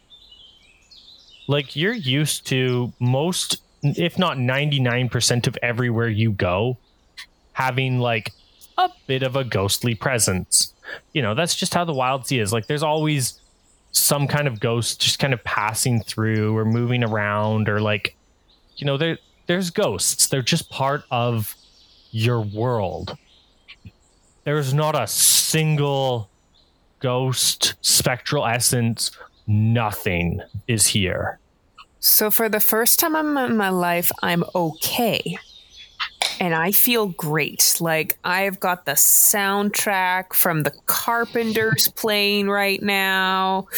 Like you're used to most, if not 99% of everywhere you go, having like a bit of a ghostly presence. You know, that's just how the Wildsea is. Like there's always some kind of ghost just kind of passing through or moving around or like you know there there's ghosts they're just part of your world there's not a single ghost spectral essence nothing is here So for the first time in my life, I'm okay. And I feel great. Like I've got the soundtrack from the Carpenters playing right now.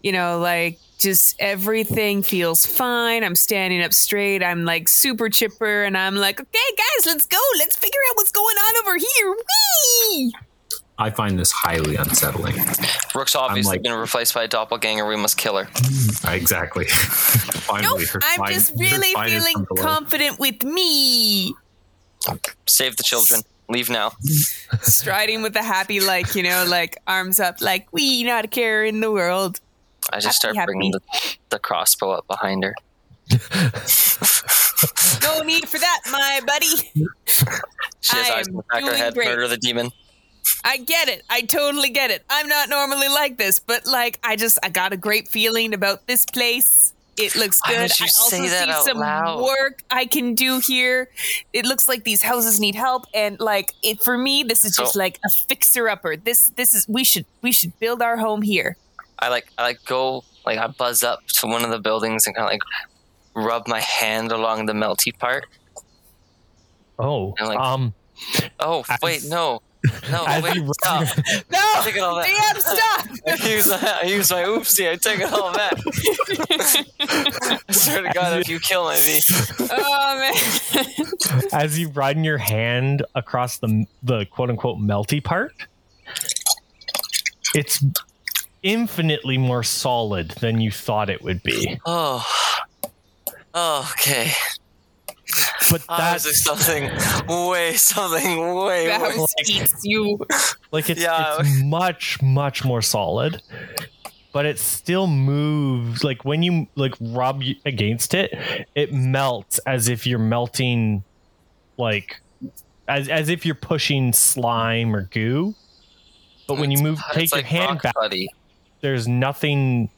You know, like just everything feels fine. I'm standing up straight. I'm like super chipper and I'm like, okay, guys, let's go. Let's figure out what's going on over here. Whee! I find this highly unsettling. Rook's obviously like- been replaced by a doppelganger. We must kill her. Uh, exactly. Finally, Nope, her I'm spine- just really feeling come to life. confident with me. Save the children. Leave now. Striding with a happy, like, you know, like arms up, like, we not a care in the world. I just Happy, start bringing the, the crossbow up behind her. No need for that, my buddy. She has I eyes in the back of her head. great. Murder the demon. I get it. I totally get it. I'm not normally like this, but like, I just, I got a great feeling about this place. It looks Why good. I also say that see out some loud? work I can do here. It looks like these houses need help, and like, it for me, this is just like a fixer upper. This, this is we should, we should build our home here. I like I like go like I buzz up to one of the buildings and kind of like rub my hand along the melty part. oh And, like, um Oh As- wait, no, no, as wait, you stop! No, Take it all back. damn, stop! I use my, I use my oopsie. I take it all back. I swear to God, if you kill my V, oh man. as you run your hand across the the quote unquote melty part, it's infinitely more solid than you thought it would be. oh, oh, okay. But I was that's something way, something way That worse. was eats you. like it's, Yeah. it's much much more solid. But it still moves like when you like rub against it, it melts as if you're melting like as as if you're pushing slime or goo. But when you move It's take your like hand back buddy. there's nothing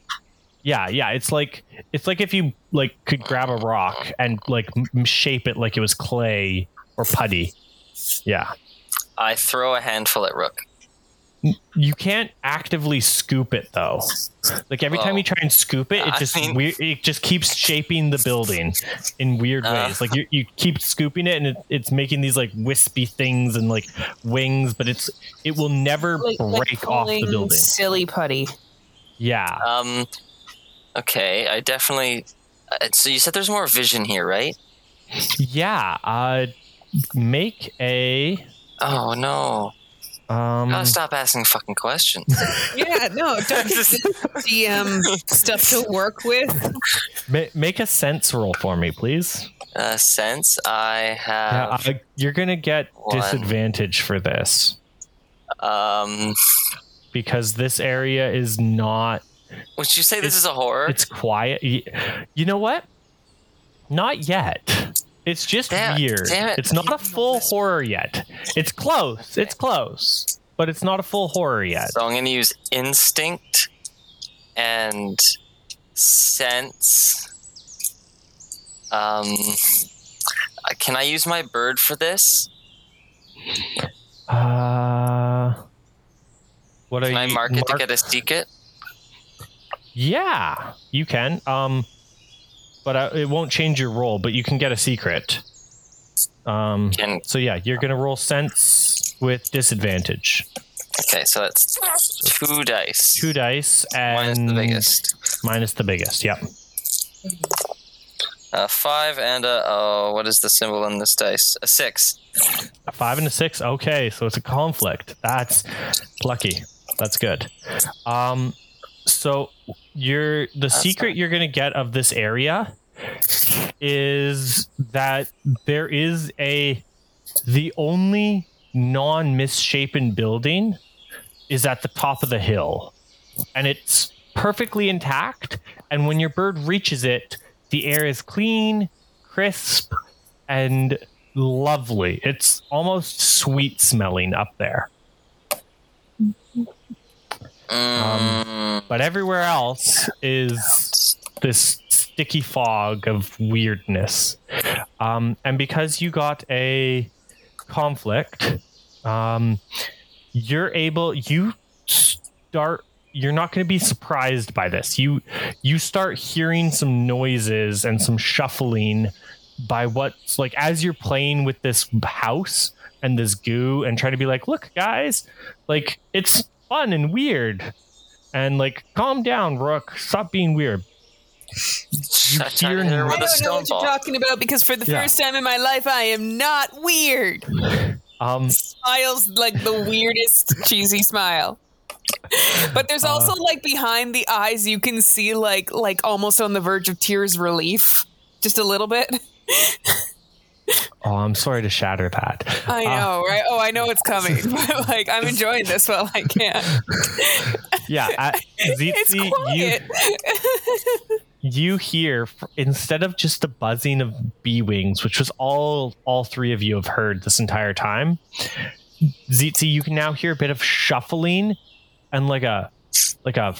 yeah yeah it's like it's like if you like could grab a rock and like m- shape it like it was clay or putty yeah I throw a handful at Rook. you can't actively scoop it though like every time Oh. you try and scoop it it I just mean- weird it just keeps shaping the building in weird Uh. ways like you, you keep scooping it and it, it's making these like wispy things and like wings but it's it will never Like, like break off the pulling building Silly putty. yeah Um, okay, I definitely. uh, So you said there's more vision here, right? yeah uh make a Oh no! um Gotta stop asking fucking questions. Yeah, no, don't give the DM stuff to work with. Ma- make a sense roll for me, please. uh, since I Yeah, have, uh, you're gonna get one. disadvantage for this um, because this area is not. Would you say this is a horror? It's quiet. You know what? Not yet. It's just Damn- weird. damn it. It's not a full horror yet. It's close. It's close, but it's not a full horror yet. So I'm gonna use instinct and sense. Um, uh, can I use my bird for this? Uh, what are Can I you? mark it to get a secret? Yeah, you can. Um, but uh, it won't change your roll. But you can get a secret. Um, Can so yeah, you're gonna roll sense with disadvantage. Okay, so that's two dice. Two dice and minus the biggest. Minus the biggest. Yep. Uh, five and a oh, what is the symbol on this dice? A six. A five and a six. Okay, so it's a conflict. That's lucky. That's good. Um, so you're the secret fine. you're gonna get of this area is that there is a the only non misshapen building is at the top of the hill, and it's perfectly intact. And when your bird reaches it, the air is clean, crisp, and lovely. It's almost sweet smelling up there. Mm, But everywhere else is this sticky fog of weirdness. Um, and because you got a conflict, um, you're able, you start. You're not going to be surprised by this. You you start hearing some noises and some shuffling by what's like as you're playing with this house and this goo and trying to be like, look, guys, like it's fun and weird. And like, calm down, Rook. Stop being weird. shut hear down here no- I don't know stone what you're talking about because for the Yeah. first time in my life, I am not weird. Um, Smiles like the weirdest cheesy smile. But there's also like behind the eyes, you can see like like almost on the verge of tears relief, just a little bit. oh, I'm sorry to shatter that. I know, right? Oh, I know it's coming, but like I'm enjoying this while I can. Yeah, at Zitzi, you you hear instead of just the buzzing of bee wings, which was all all three of you have heard this entire time. Zitzi, you can now hear a bit of shuffling and like a like a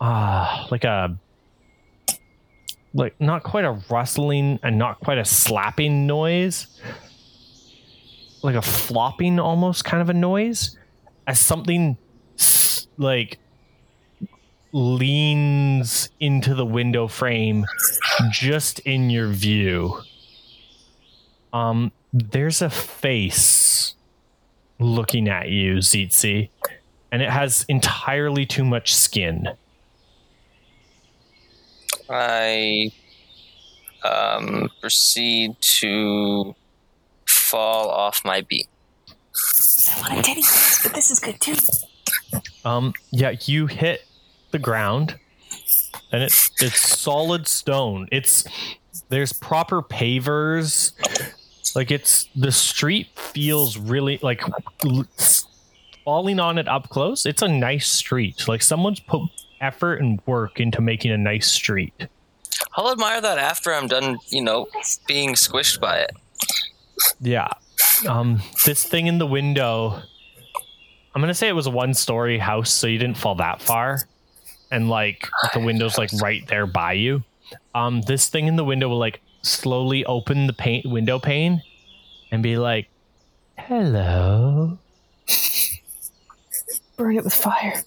uh like a like not quite a rustling and not quite a slapping noise. Like a flopping almost kind of a noise as something like leans into the window frame just in your view. Um, there's a face looking at you, Zitzi, and it has entirely too much skin. I um, proceed to fall off my beat. I want a teddy, but this is good too. Um, yeah, you hit the ground, and it's it's solid stone. It's there's proper pavers. Like it's the street feels really like falling on it up close. It's a nice street. Like someone's put effort and work into making a nice street. I'll admire that after I'm done, you know, being squished by it. Yeah. Um, this thing in the window. I'm gonna say it was a one-story house, so you didn't fall that far, and like the window's like right there by you. Um, this thing in the window will like slowly open the paint window pane, and be like, "Hello." Burn it with fire.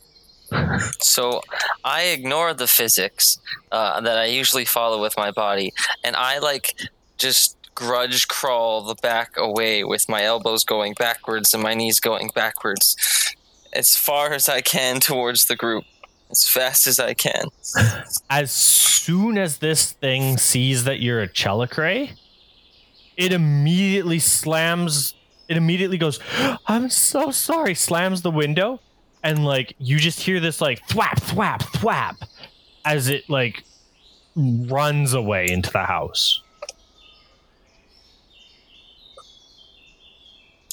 So I ignore the physics uh, that I usually follow with my body, and I like just grudge crawl the back away with my elbows going backwards and my knees going backwards as far as I can towards the group, as fast as I can. As soon as this thing sees that you're a Tzelicrae, it immediately slams. It immediately goes, "I'm so sorry." Slams the window, and like you just hear this like thwap thwap thwap as it like runs away into the house.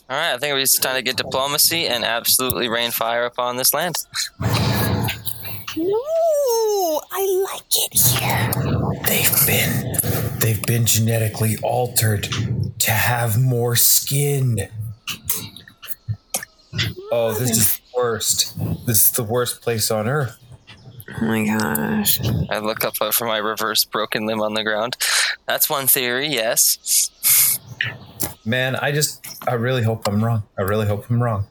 All right, I think it's time to get diplomacy and absolutely rain fire upon this land. No, I like it here. They've been they've been genetically altered to have more skin. Oh, this is the worst. This is the worst place on earth. Oh my gosh. I look up for my reverse broken limb on the ground. That's one theory, yes. Man, I just I really hope I'm wrong. I really hope I'm wrong.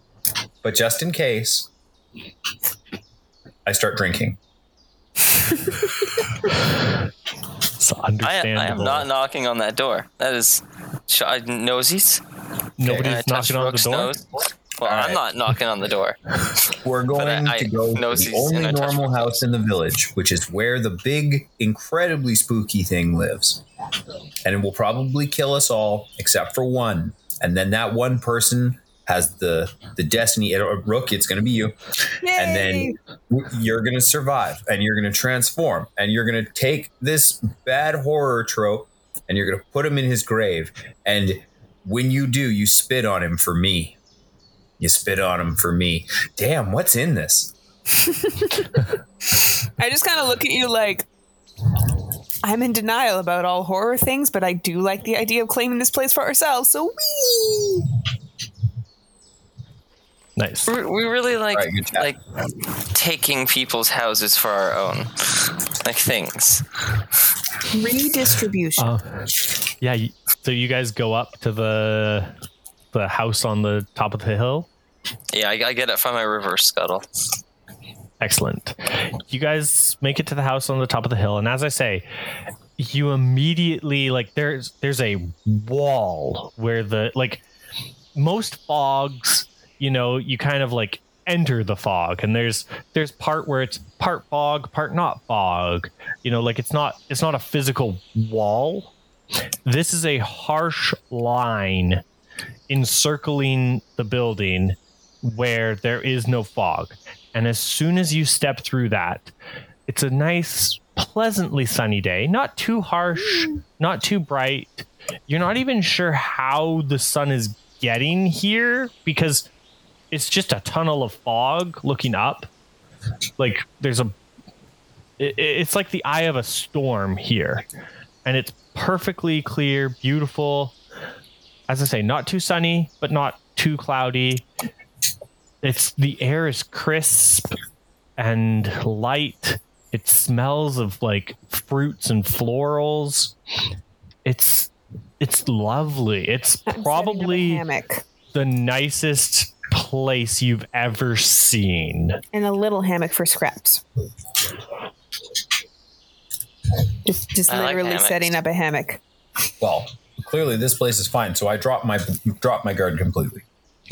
But just in case, I start drinking. It's I, understandable. I am not knocking on that door. That is sh- nosies. Nobody's Can I touch knocking on the door. nose? Well, All I'm right. not knocking on the door. We're going I- to go I know to the only in a touch normal house in the village, which is where the big, incredibly spooky thing lives. And it will probably kill us all except for one. And then that one person has the the destiny. Rook, it's going to be you. And then you're going to survive and you're going to transform and you're going to take this bad horror trope and you're going to put him in his grave. And when you do, you spit on him for me. You spit on them for me. Damn, what's in this? I just kind of look at you like I'm in denial about all horror things, but I do like the idea of claiming this place for ourselves. So wee. Nice. We, we really like Alright, good job. like taking people's houses for our own, like things. Redistribution. Uh, yeah. So you guys go up to the the house on the top of the hill. Yeah, I, I get it from my reverse scuttle. Excellent. You guys make it to the house on the top of the hill, and as I say, you immediately like there's there's a wall where the like most fogs, you know, you kind of like enter the fog, and there's there's part where it's part fog, part not fog. You know, like it's not it's not a physical wall. This is a harsh line encircling the building where there is no fog. And as soon as you step through that, it's a nice, pleasantly sunny day. Not too harsh, not too bright. You're not even sure how the sun is getting here because it's just a tunnel of fog looking up. Like there's a, it, it's like the eye of a storm here. And it's perfectly clear, beautiful. As I say, not too sunny, but not too cloudy it's the air is crisp and light it smells of like fruits and florals it's it's lovely it's I'm setting up a probably the nicest place you've ever seen and a little hammock for scraps. Just, just I like literally hammocks. setting up a hammock. Well, clearly this place is fine, so I drop my drop my guard completely.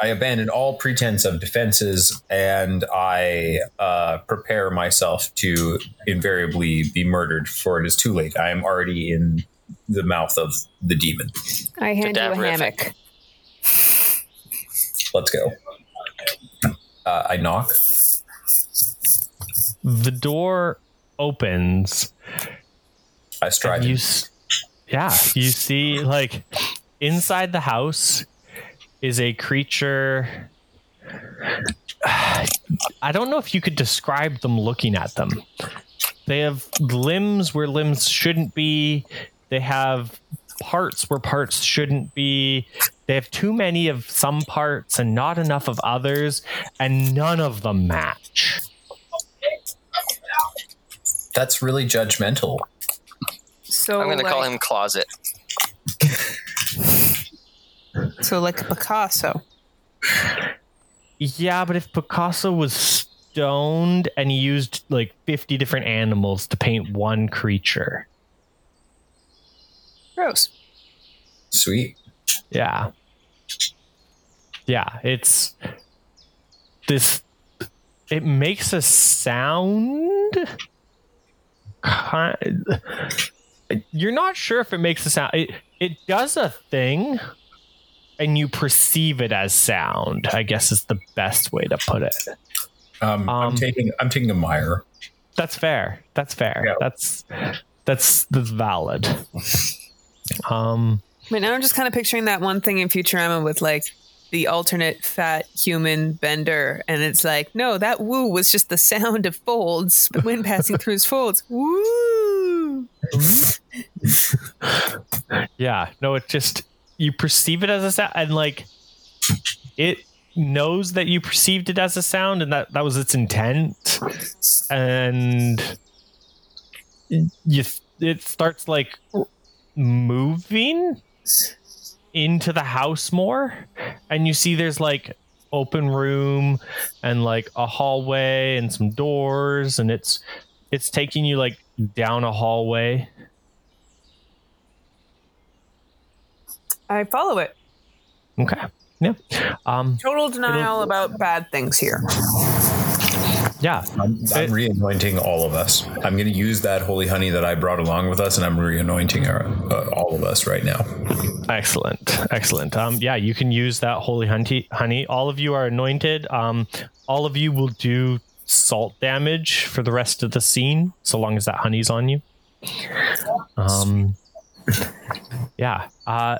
I abandon all pretense of defenses and I uh, prepare myself to invariably be murdered, for it is too late. I am already in the mouth of the demon. I hand you a Cadaverific. hammock. Let's go. Uh, I knock. the door opens I stride. in. you yeah you see like inside the house is a creature i don't know if you could describe them looking at them they have limbs where limbs shouldn't be they have parts where parts shouldn't be they have too many of some parts and not enough of others and none of them match That's really judgmental. So I'm going to call him Closet. So like a Picasso. Yeah, but if Picasso was stoned and he used like 50 different animals to paint one creature. Gross. Sweet. Yeah. Yeah, it's this it makes a sound kind you're not sure if it makes a sound it it does a thing and you perceive it as sound i guess is the best way to put it Um, I'm Um, taking I'm taking a mire. That's fair. That's fair. Yeah. That's that's that's valid. Um But now I'm just kind of picturing that one thing in Futurama with like the alternate fat human bender, and it's like, no, that woo was just the sound of folds, the wind passing through his folds. Woo! yeah, no, it just you perceive it as a sound and like it knows that you perceived it as a sound and that that was its intent. And you it starts like moving into the house more and you see there's like open room and like a hallway and some doors and it's it's taking you like down a hallway I follow it. okay Yeah. Um, Total denial about bad things here. yeah. I'm, I'm re-anointing all of us. I'm going to use that holy honey that I brought along with us, and I'm re-anointing uh, all of us right now. Excellent, excellent. Um, yeah, you can use that holy honey. Honey, all of you are anointed. Um, all of you will do salt damage for the rest of the scene, so long as that honey's on you. Um, yeah. Uh, y-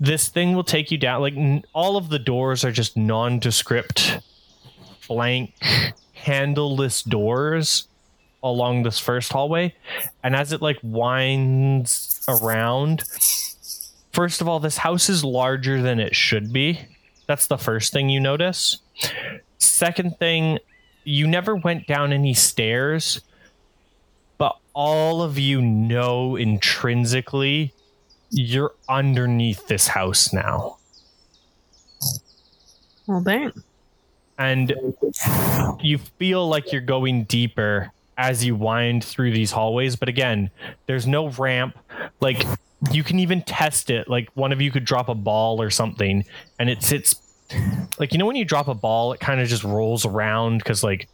this thing will take you down. Like n- all of the doors are just nondescript, blank, handleless doors along this first hallway, and as it like winds around First of all, this house is larger than it should be. That's the first thing you notice. Second thing, you never went down any stairs, but all of you know intrinsically you're underneath this house now. Well, dang. And you feel like you're going deeper as you wind through these hallways. But again, there's no ramp. Like you can even test it. Like one of you could drop a ball or something, and it sits. Like you know when you drop a ball, it kind of just rolls around because like,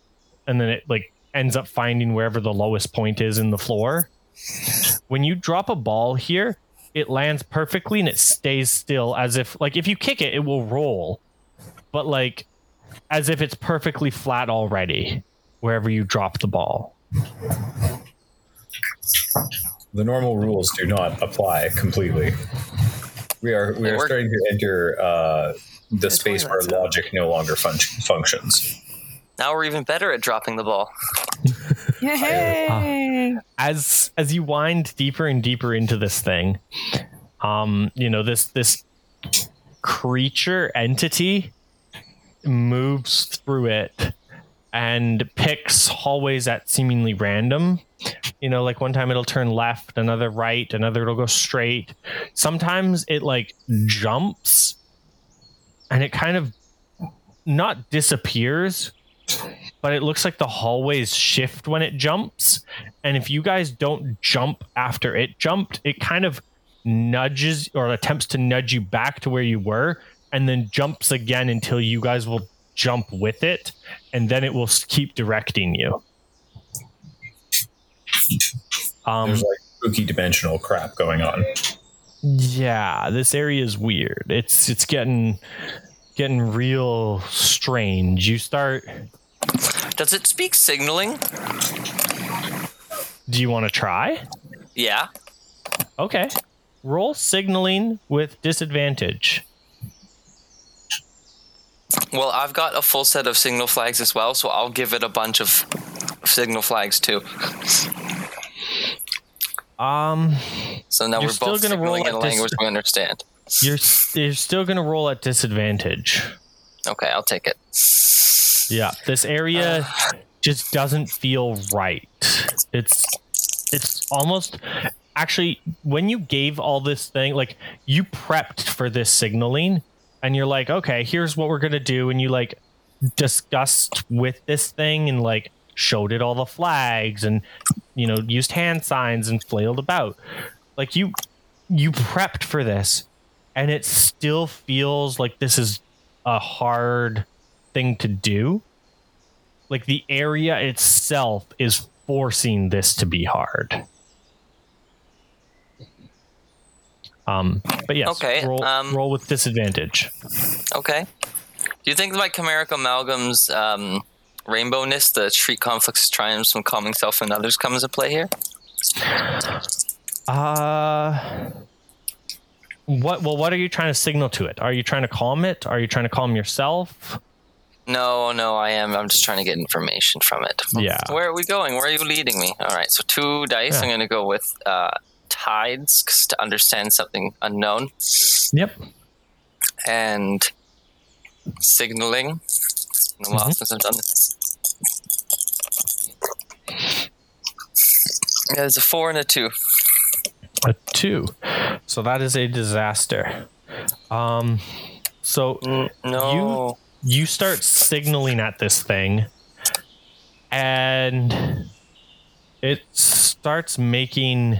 and then it like ends up finding wherever the lowest point is in the floor. When you drop a ball here, it lands perfectly and it stays still as if like if you kick it, it will roll, but like as if it's perfectly flat already wherever you drop the ball. The normal rules do not apply completely. We are we They are work. starting to enter uh, the space where logic no longer fun- functions. Now we're even better at dropping the ball. Yay! as as you wind deeper and deeper into this thing um you know this this creature entity moves through it and picks hallways at seemingly random you know like one time it'll turn left another right another it'll go straight sometimes it like jumps and it kind of not disappears but it looks like the hallways shift when it jumps. And if you guys don't jump after it jumped, it kind of nudges or attempts to nudge you back to where you were and then jumps again until you guys will jump with it. And then it will keep directing you. Um, There's like spooky dimensional crap going on. yeah, this area is weird. It's it's getting getting real strange. You start. Does it speak signaling? Do you want to try? Yeah. Okay. Roll signaling with disadvantage. Well, I've got a full set of signal flags as well, so I'll give it a bunch of signal flags too. Um, So now we're both gonna signaling in a dis- language we understand. you're you're still gonna roll at disadvantage. Okay, I'll take it. Yeah, this area uh. just doesn't feel right. It's it's almost actually when you gave all this thing like you prepped for this signaling and you're like, okay, here's what we're gonna do, and you like discussed with this thing and like showed it all the flags and you know used hand signs and flailed about. Like you you prepped for this and it still feels like this is a hard thing to do like the area itself is forcing this to be hard um but yes Okay, roll, um, roll with disadvantage Okay. Do you think my chimeric amalgam's um, rainbowness, the treat conflicts, triumphs from calming self and others, comes into play here? Uh what well what are you trying to signal to it? Are you trying to calm it? Are you trying to calm yourself? No, no, I am. I'm just trying to get information from it. Yeah. Where are we going? Where are you leading me? All right, so two dice. Yeah. I'm going to go with uh, tides to understand something unknown Yep. and signaling. It's been a while Mhm. since I've done this. There's a four and a two. A 2. So that is a disaster. Um so No. you start signaling at this thing and it starts making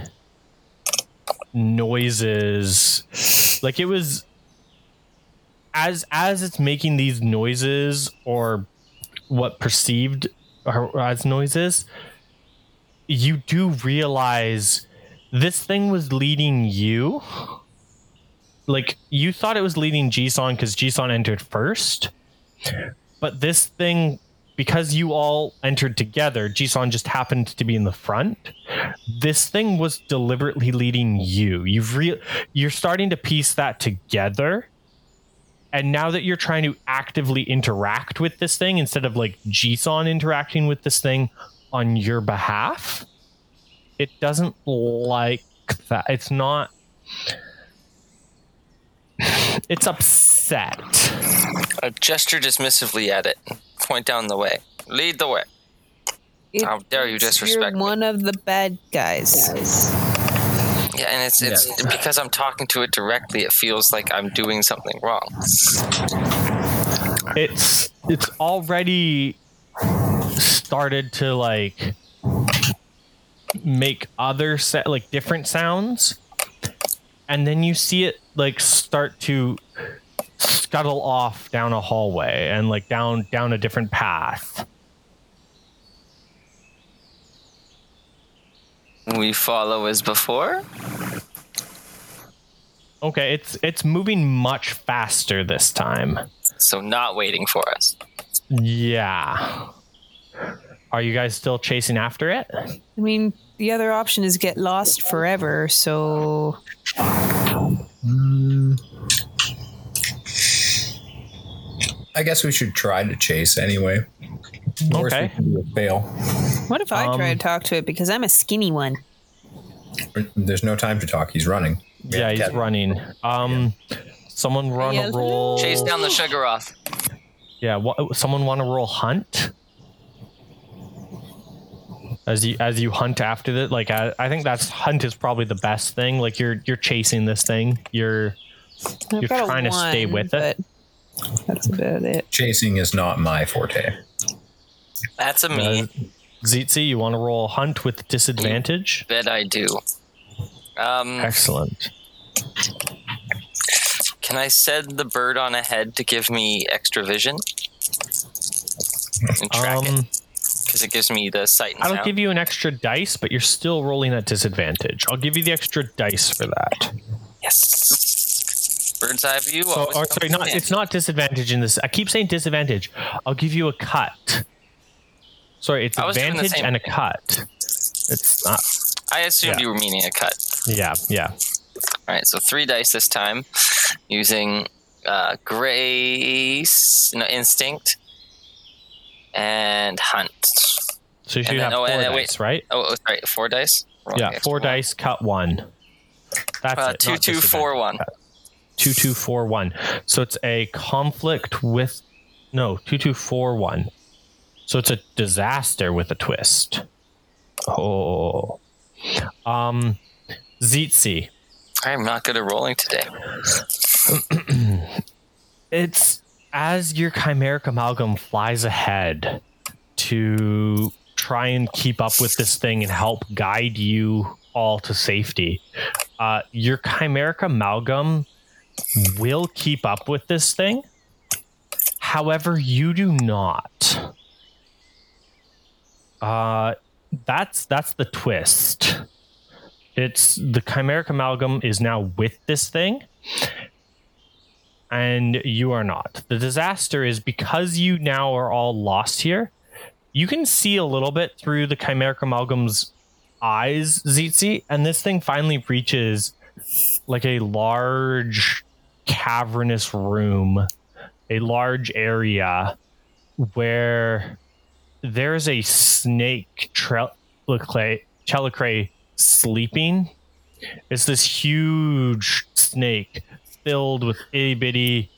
noises like it was as as it's making these noises or what perceived as noises, you do realize this thing was leading you. Like you thought it was leading Jisun because Jisun entered first, but this thing because you all entered together, Jisun just happened to be in the front. This thing was deliberately leading you. You've re- you're starting to piece that together. And now that you're trying to actively interact with this thing instead of like Jisun interacting with this thing on your behalf, it doesn't like that. It's not. It's upset. I gesture dismissively at it. Point down the way. Lead the way. It- How dare you disrespect You're me. one of the bad guys. Yeah, and it's it's because I'm talking to it directly. It feels like I'm doing something wrong. it's it's already started to like make other set like different sounds and then you see it like start to scuttle off down a hallway and like down down a different path We follow as before. okay it's it's moving much faster this time So not waiting for us. yeah are you guys still chasing after it I mean, the other option is get lost forever. So mm. I guess we should try to chase anyway. Worst we Okay. can fail. what if I Um, try to talk to it because I'm a skinny one? There's no time to talk. He's running. We yeah he's catch- running um someone run Yeah. a roll Chase down the sugar off. Yeah, wha- someone want to roll hunt? As you as you hunt after it, like I, I think that's hunt is probably the best thing. Like you're you're chasing this thing. You're I've You're got a trying to stay one, with it? But That's about it. Chasing is not my forte. That's a uh, me. Zitzi. You want to roll hunt with disadvantage? Bet I do. Um, Excellent. can I set the bird on ahead to give me extra vision and track it Um, because it gives me the sight and I'll sound. give you an extra dice, but you're still rolling at disadvantage. I'll give you the extra dice for that. yes. Bird's eye view. So, or sorry, not it's not disadvantage in this. I keep saying disadvantage. I'll give you a cut. Sorry, it's I was doing the advantage and a cut. It's not. I assumed yeah. you were meaning a cut. Yeah, yeah. All right, so three dice this time, using uh, grace, no instinct, and hunt. So you should then- have oh, four and dice, wait. right? Oh, oh, sorry, four dice. Wrong Yeah, dice. four Hold on. dice, cut one. That's Uh, it. two, two, four, one. Two, two, four, one. So it's a conflict with no two, two, four, one. So it's a disaster with a twist. Oh, um, Zitzi. I'm not good at rolling today. it's as your chimeric amalgam flies ahead to try and keep up with this thing and help guide you all to safety. Uh, your chimeric amalgam will keep up with this thing. However, you do not. Uh, that's that's the twist. It's the chimeric amalgam is now with this thing, and you are not. The disaster is because you now are all lost here. You can see a little bit through the chimeric amalgam's eyes, Zitzi, and this thing finally reaches like a large cavernous room, a large area where there's a snake Tzelicrae sleeping. It's this huge snake filled with itty bitty,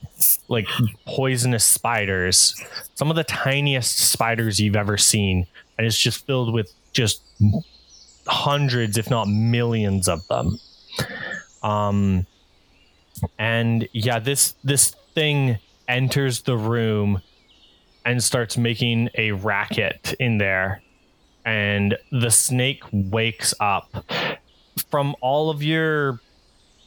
like poisonous spiders. Some of the tiniest spiders you've ever seen. And it's just filled with just hundreds, if not millions of them. Um, and yeah, this this thing enters the room and starts making a racket in there. And the snake wakes up from all of your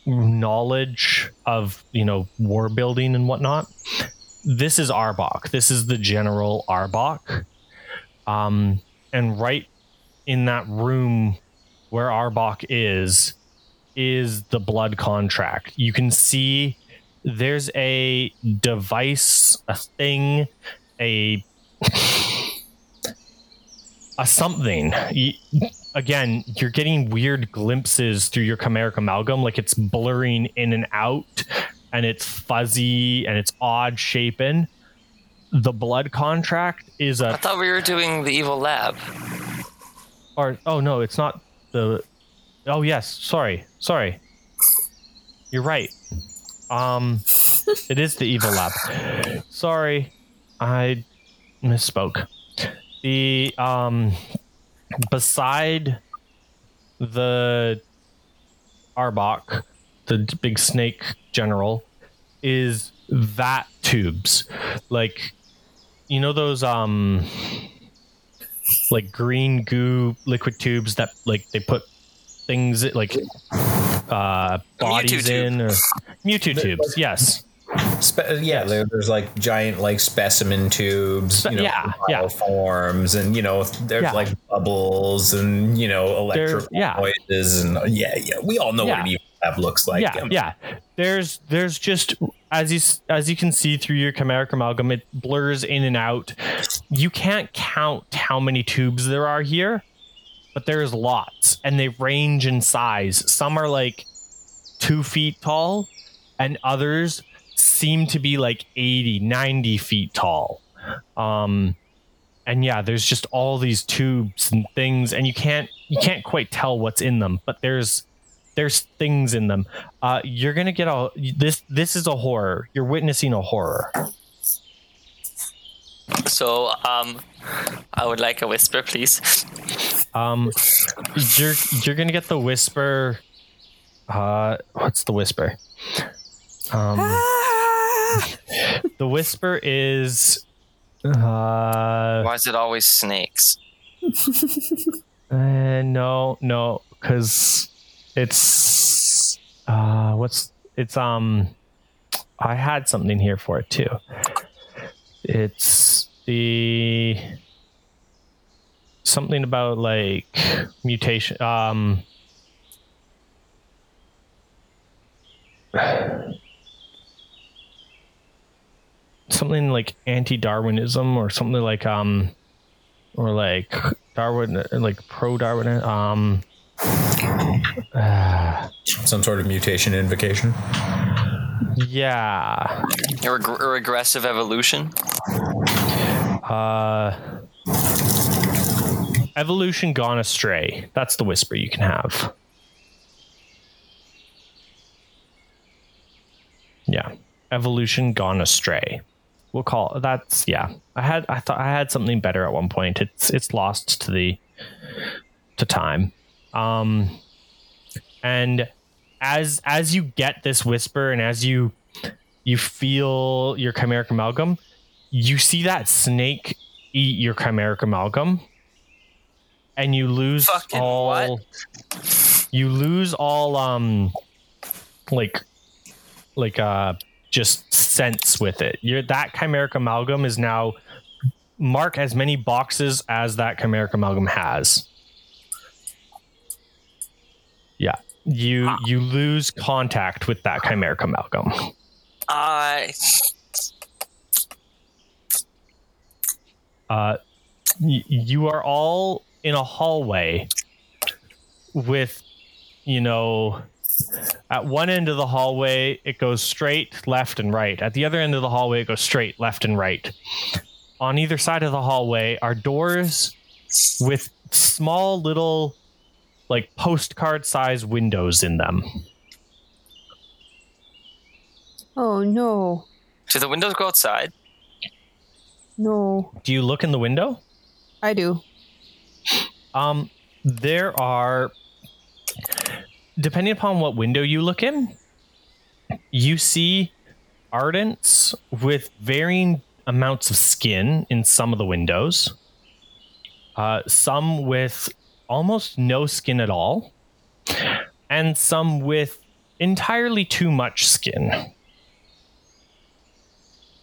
knowledge of you know war building and whatnot, this is Arbock. This is the General Arbock. Um, and right in that room where Arbock is, is the blood contract. You can see there's a device, a thing, a a something. You, again, you're getting weird glimpses through your chimeric amalgam, like it's blurring in and out, and it's fuzzy and it's odd shapen. The blood contract is a. I thought we were doing the evil lab. or oh no, it's not the. Oh yes, sorry, sorry. You're right. Um, it is the evil lab. Sorry, I misspoke. The um, beside the Arbock, the big snake general, is vat tubes, like you know those um like green goo liquid tubes that like they put things like uh bodies Mewtwo tube. in or Mewtwo tubes. Yes. Spe- yeah, there, there's like giant like specimen tubes, you know, yeah, yeah. forms, and you know, there's Yeah. like bubbles and you know, electrical yeah. noises, and yeah, yeah, we all know what Yeah. an evil lab looks like. yeah, yeah. There's there's just as you as you can see through your chimeric amalgam, it blurs in and out. You can't count how many tubes there are here, but there's lots, and they range in size. Some are like two feet tall, and others seem to be like 80, 90 feet tall. Um, and yeah, there's just all these tubes and things, and you can't you can't quite tell what's in them, but there's there's things in them. Uh, you're gonna get all this. This is a horror. You're witnessing a horror. So, um, I would like a whisper, please. Um, you're you're gonna get the whisper. Uh, what's the whisper? Um, the whisper is. Uh, Why is it always snakes? uh no, no, because it's uh, what's it's um. I had something here for it too. It's the something about like mutation um something like anti-darwinism or something like um or like darwin like pro-darwin um uh, some sort of mutation invocation. yeah A reg- a regressive evolution? uh evolution gone astray. That's the whisper you can have. Yeah. Evolution gone astray. We'll call that's yeah. I had i thought i had something better at one point. It's it's lost to the to time. Um and as as you get this whisper and as you you feel your chimeric amalgam you see that snake eat your chimeric amalgam and you lose Fucking all what? you lose all um like like uh just sense with it your that chimeric amalgam is now mark as many boxes as that chimeric amalgam has yeah you you lose contact with that chimeric amalgam I. uh, y- you are all in a hallway with, you know, at one end of the hallway, it goes straight, left, and right. At the other end of the hallway, it goes straight, left, and right. On either side of the hallway are doors with small little, like postcard size windows in them. Oh no, Do the windows go outside? no, Do you look in the window? I do. Um, there are, depending upon what window you look in, you see ardents with varying amounts of skin in some of the windows. Uh, some with almost no skin at all, and some with entirely too much skin.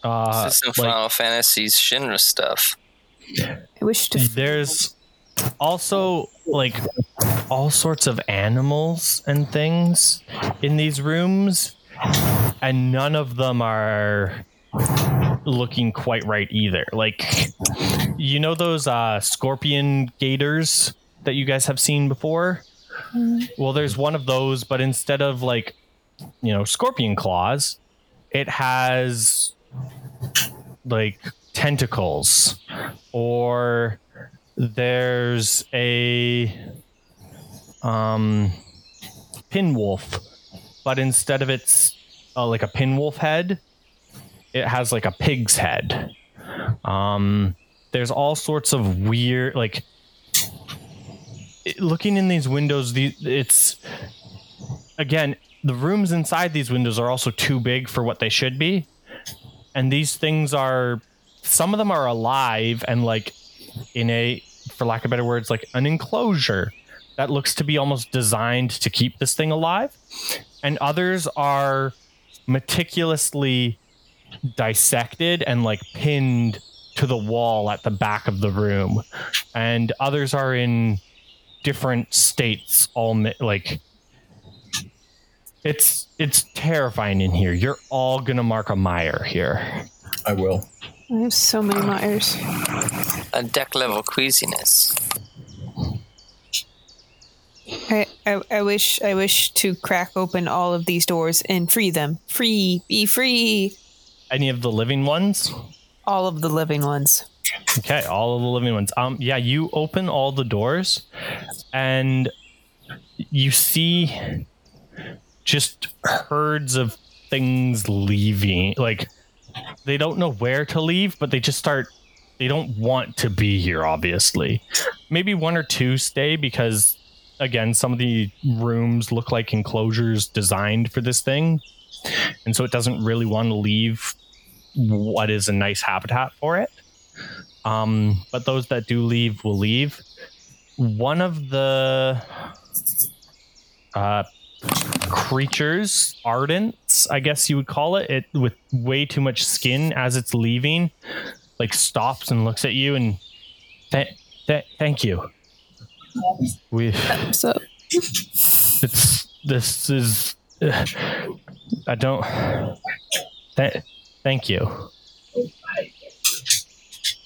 Uh, this is some like- Final Fantasy's Shinra stuff. I wish to. there's also like all sorts of animals and things in these rooms and none of them are looking quite right either. Like you know those uh scorpion gators that you guys have seen before? Well there's one of those but instead of like you know scorpion claws it has like tentacles or there's a um pin wolf, but instead of it's uh, like a pin wolf head it has like a pig's head. Um there's all sorts of weird like looking in these windows the it's again the rooms inside these windows are also too big for what they should be. And these things are some of them are alive and like in a for lack of better words like an enclosure that looks to be almost designed to keep this thing alive. And others are meticulously dissected and like pinned to the wall at the back of the room. And others are in different states all mi- like it's it's terrifying in here. You're all gonna mark a mire here. I will. I have so many mires. A deck level queasiness. I, I, I wish I wish to crack open all of these doors and free them. Free, be free. any of the living ones All of the living ones. Okay, all of the living ones. Um, yeah, you open all the doors, and you see just herds of things leaving. Like they don't know where to leave, but they just start. They don't want to be here. Obviously, maybe one or two stay because, again, some of the rooms look like enclosures designed for this thing, and so it doesn't really want to leave what is a nice habitat for it. Um, but those that do leave will leave. One of the uh, creatures, ardents, I guess you would call it, it with way too much skin as it's leaving, like stops and looks at you and th- th- thank you. We So it's this is I don't th- thank you.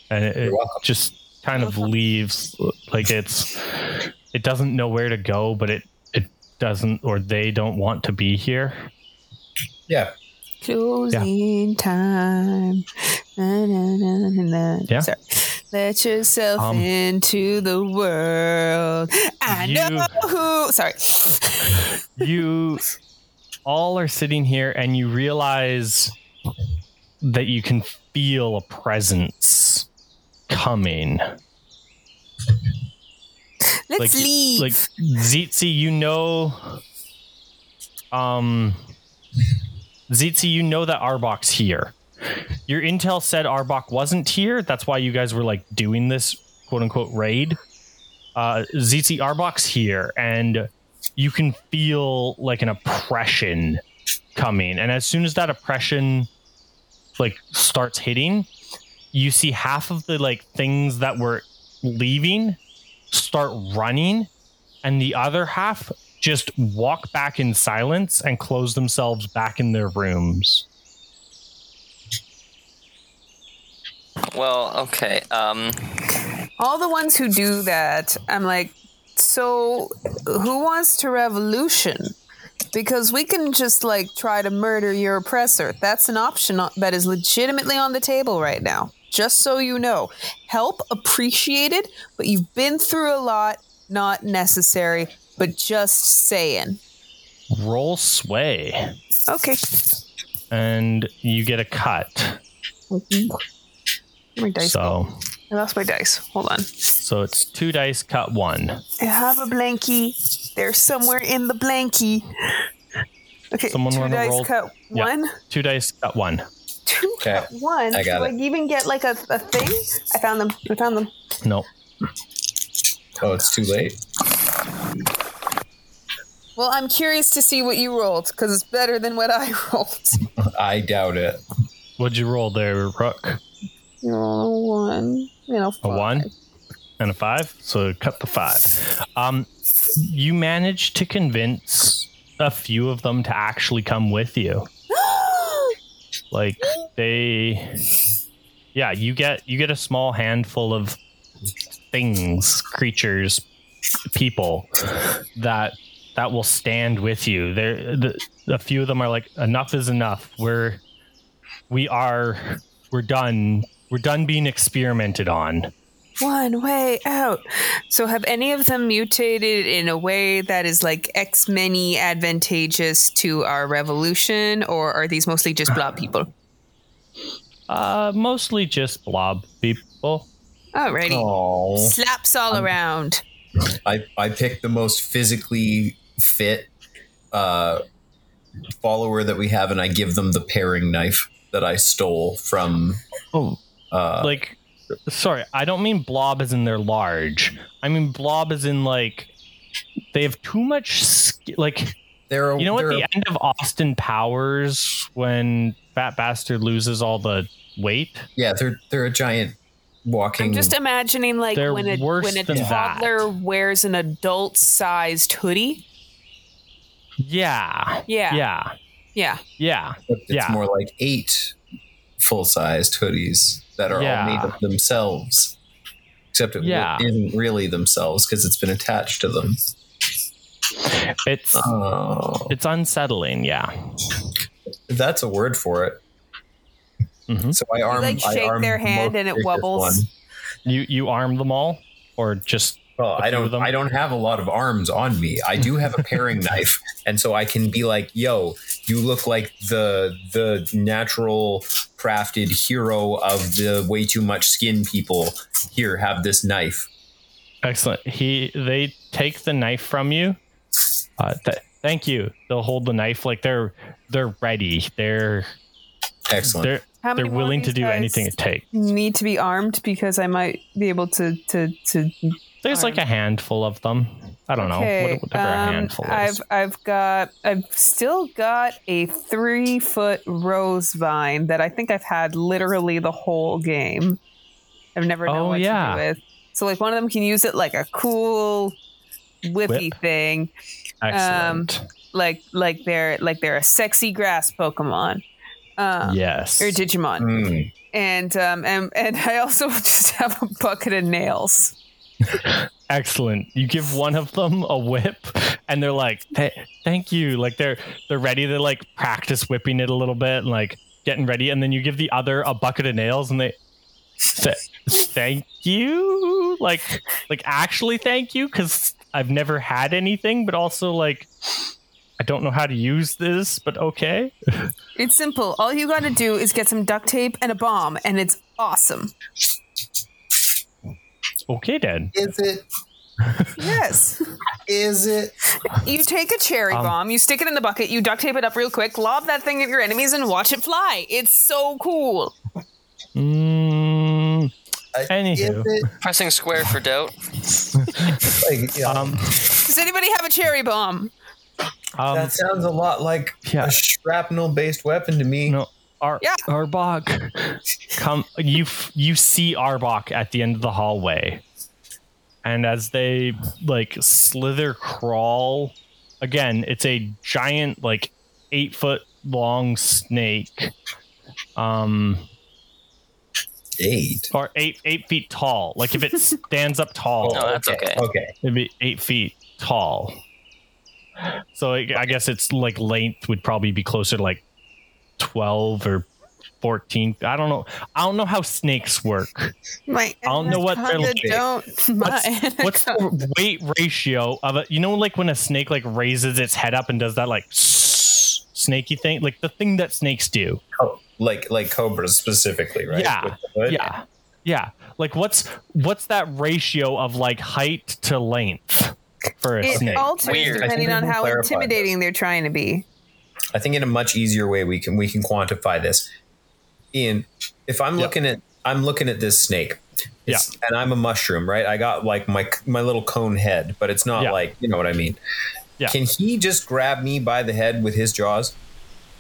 And it, it just kind of leaves like it's it doesn't know where to go, but it it doesn't or they don't want to be here. Yeah. closing time. Na, na, na, na, na. Yeah. Sorry. Let yourself Um, into the world. I you- know who. Sorry. you all are sitting here and you realize that you can feel a presence coming. Let's like leave. like Zitzi, you know um Zitzi, you know that Arbock's here. Your intel said Arbock wasn't here. That's why you guys were like doing this quote unquote raid. Uh Zitzi Arbock's here and you can feel like an oppression coming. And as soon as that oppression like starts hitting, you see half of the like things that were leaving start running and the other half just walk back in silence and close themselves back in their rooms. Well, okay. Um, all the ones who do that, I'm like, so who wants to revolution? Because we can just like try to murder your oppressor. That's an option that is legitimately on the table right now. Just so you know, help appreciated, but you've been through a lot. Not necessary, but just saying. Roll sway Okay. and you get a cut. Mm-hmm. My dice. So I lost my dice. Hold on. so it's two dice cut one. I have a blankie. They're somewhere in the blankie. Okay, Someone two dice roll- cut Yeah. one. Two dice cut one. Two Okay, cut one. I got Do it. I even get like a, a thing? I found them. I found them. No. Oh, it's too late. Well, I'm curious to see what you rolled because it's better than what I rolled. I doubt it. What'd you roll there, Rook? You rolled a one. You know, A one and a five. So cut the five. Um, you managed to convince a few of them to actually come with you. Like they, yeah, you get you get a small handful of things, creatures, people that that will stand with you. There, the, a few of them are like, enough is enough. We're we are we're done. We're done being experimented on. One way out. So, have any of them mutated in a way that is like X many advantageous to our revolution, or are these mostly just blob people? Uh, mostly just blob people. Alrighty. Oh, Slaps all around. I I picked the most physically fit uh, follower that we have, and I give them the paring knife that I stole from. Oh, Uh, like, sorry, I don't mean blob as in they're large. I mean blob as in like they have too much. Sk- like, they're a- you know, at the a- end of Austin Powers when Fat Bastard loses all the weight. yeah, they're they're a giant walking. I'm just imagining like They're when a when a than that. toddler wears an adult sized hoodie. Yeah. Yeah. Yeah. Yeah. Yeah. it's yeah. more like eight full sized hoodies that are Yeah. all made of themselves. Except it Yeah. isn't really themselves because it's been attached to them. It's Oh, it's unsettling. Yeah. that's a word for it. Mhm. So I arm. like, I arm their hand and it wobbles? one. You you arm them all, or just Well, A I few of don't. I don't have a lot of arms on me. I do have a paring knife, and so I can be like, "Yo, you look like the the natural crafted hero of the way too much skin people. Here, have this knife." Excellent. He they take the knife from you. Uh, th- thank you. They'll hold the knife like they're they're ready. They're Excellent. they're How they're willing to do anything it takes. Need to be armed because I might be able to to to. There's like a handful of them. I don't know what, whatever a um, handful is. I've I've got I've still got a three foot rose vine that I think I've had literally the whole game. I've never known Oh, what yeah. to do with. So like one of them can use it like a cool whippy Whip. thing, Excellent. like like they're like they're a sexy grass Pokemon. Um, yes. Or Digimon. Mm. And um and and I also just have a bucket of nails. Excellent. You give one of them a whip, and they're like, "Th- "Thank you." Like they're they're ready to like practice whipping it a little bit and like getting ready, and then you give the other a bucket of nails, and they say, "Thank you." Like like actually thank you because I've never had anything, but also like I don't know how to use this, but okay. It's simple. All you got to do is get some duct tape and a bomb, and it's awesome. Okay then. Is it? Yes. Is it? You take a cherry Um, bomb, you stick it in the bucket, you duct tape it up real quick, lob that thing at your enemies, and watch it fly. It's so cool. Mm, Anywho. Is it? Pressing square for doubt. Like, yeah, um, Does anybody have a cherry bomb? um, that sounds a lot like yeah. a shrapnel-based weapon to me. No, Ar- Yeah. Arbock, come. You f- you see Arbock at the end of the hallway, and as they like slither crawl, again, it's a giant like eight foot long snake, um, Eight. or eight eight feet tall. Like if it stands up tall, No, that's okay. Okay. it'd be eight feet tall. So I I guess its like length would probably be closer to like twelve or fourteen. I don't know. I don't know how snakes work. My I don't know what they're like. Don't. What's the weight ratio of it? You know, like when a snake like raises its head up and does that like snaky thing, like the thing that snakes do. Oh, like like cobras specifically, right? Yeah. With the hood? Yeah, yeah. Like what's what's that ratio of like height to length for a It snake? alters Weird. I depending on how clarify intimidating they're trying to be. I think in a much easier way we can we can quantify this. Ian, if I'm Yeah. looking at I'm looking at this snake. It's, and I'm a mushroom, right? I got like my my little cone head, but it's not Yeah. like you know what I mean. Yeah. Can he just grab me by the head with his jaws?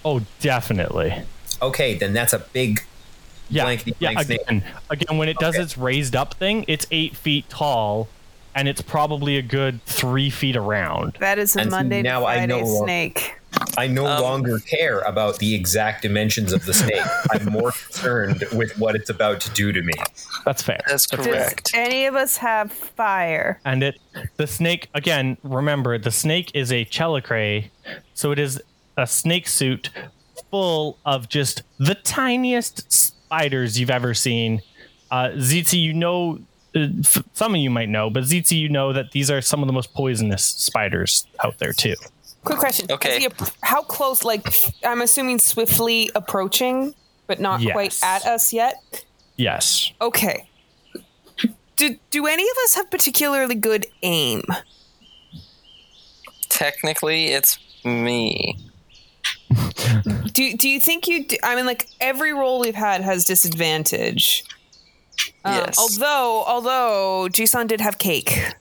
Oh, definitely. Okay, then that's a big Yeah, blankety yeah. blank snake. Again, again, when it does Okay. its raised up thing, it's eight feet tall, and it's probably a good three feet around. That is a And see, Monday now to I Friday know- snake. I no Um, longer care about the exact dimensions of the snake. I'm more concerned with what it's about to do to me. That's fair. That's Does correct. any of us have fire? And it, the snake again. Remember, the snake is a Tzelicrae, so it is a snake suit full of just the tiniest spiders you've ever seen. Uh, Zitzi, you know, uh, some of you might know, but Zitzi, you know that these are some of the most poisonous spiders out there too. Quick question. Okay. Is he ap- how close? Like, I'm assuming swiftly approaching, but not quite at us yet. Yes. Okay. Do do any of us have particularly good aim? Technically, it's me. Do do you think you? Do, I mean, like every role we've had has disadvantage. Um, Yes. Although although Jisun did have cake.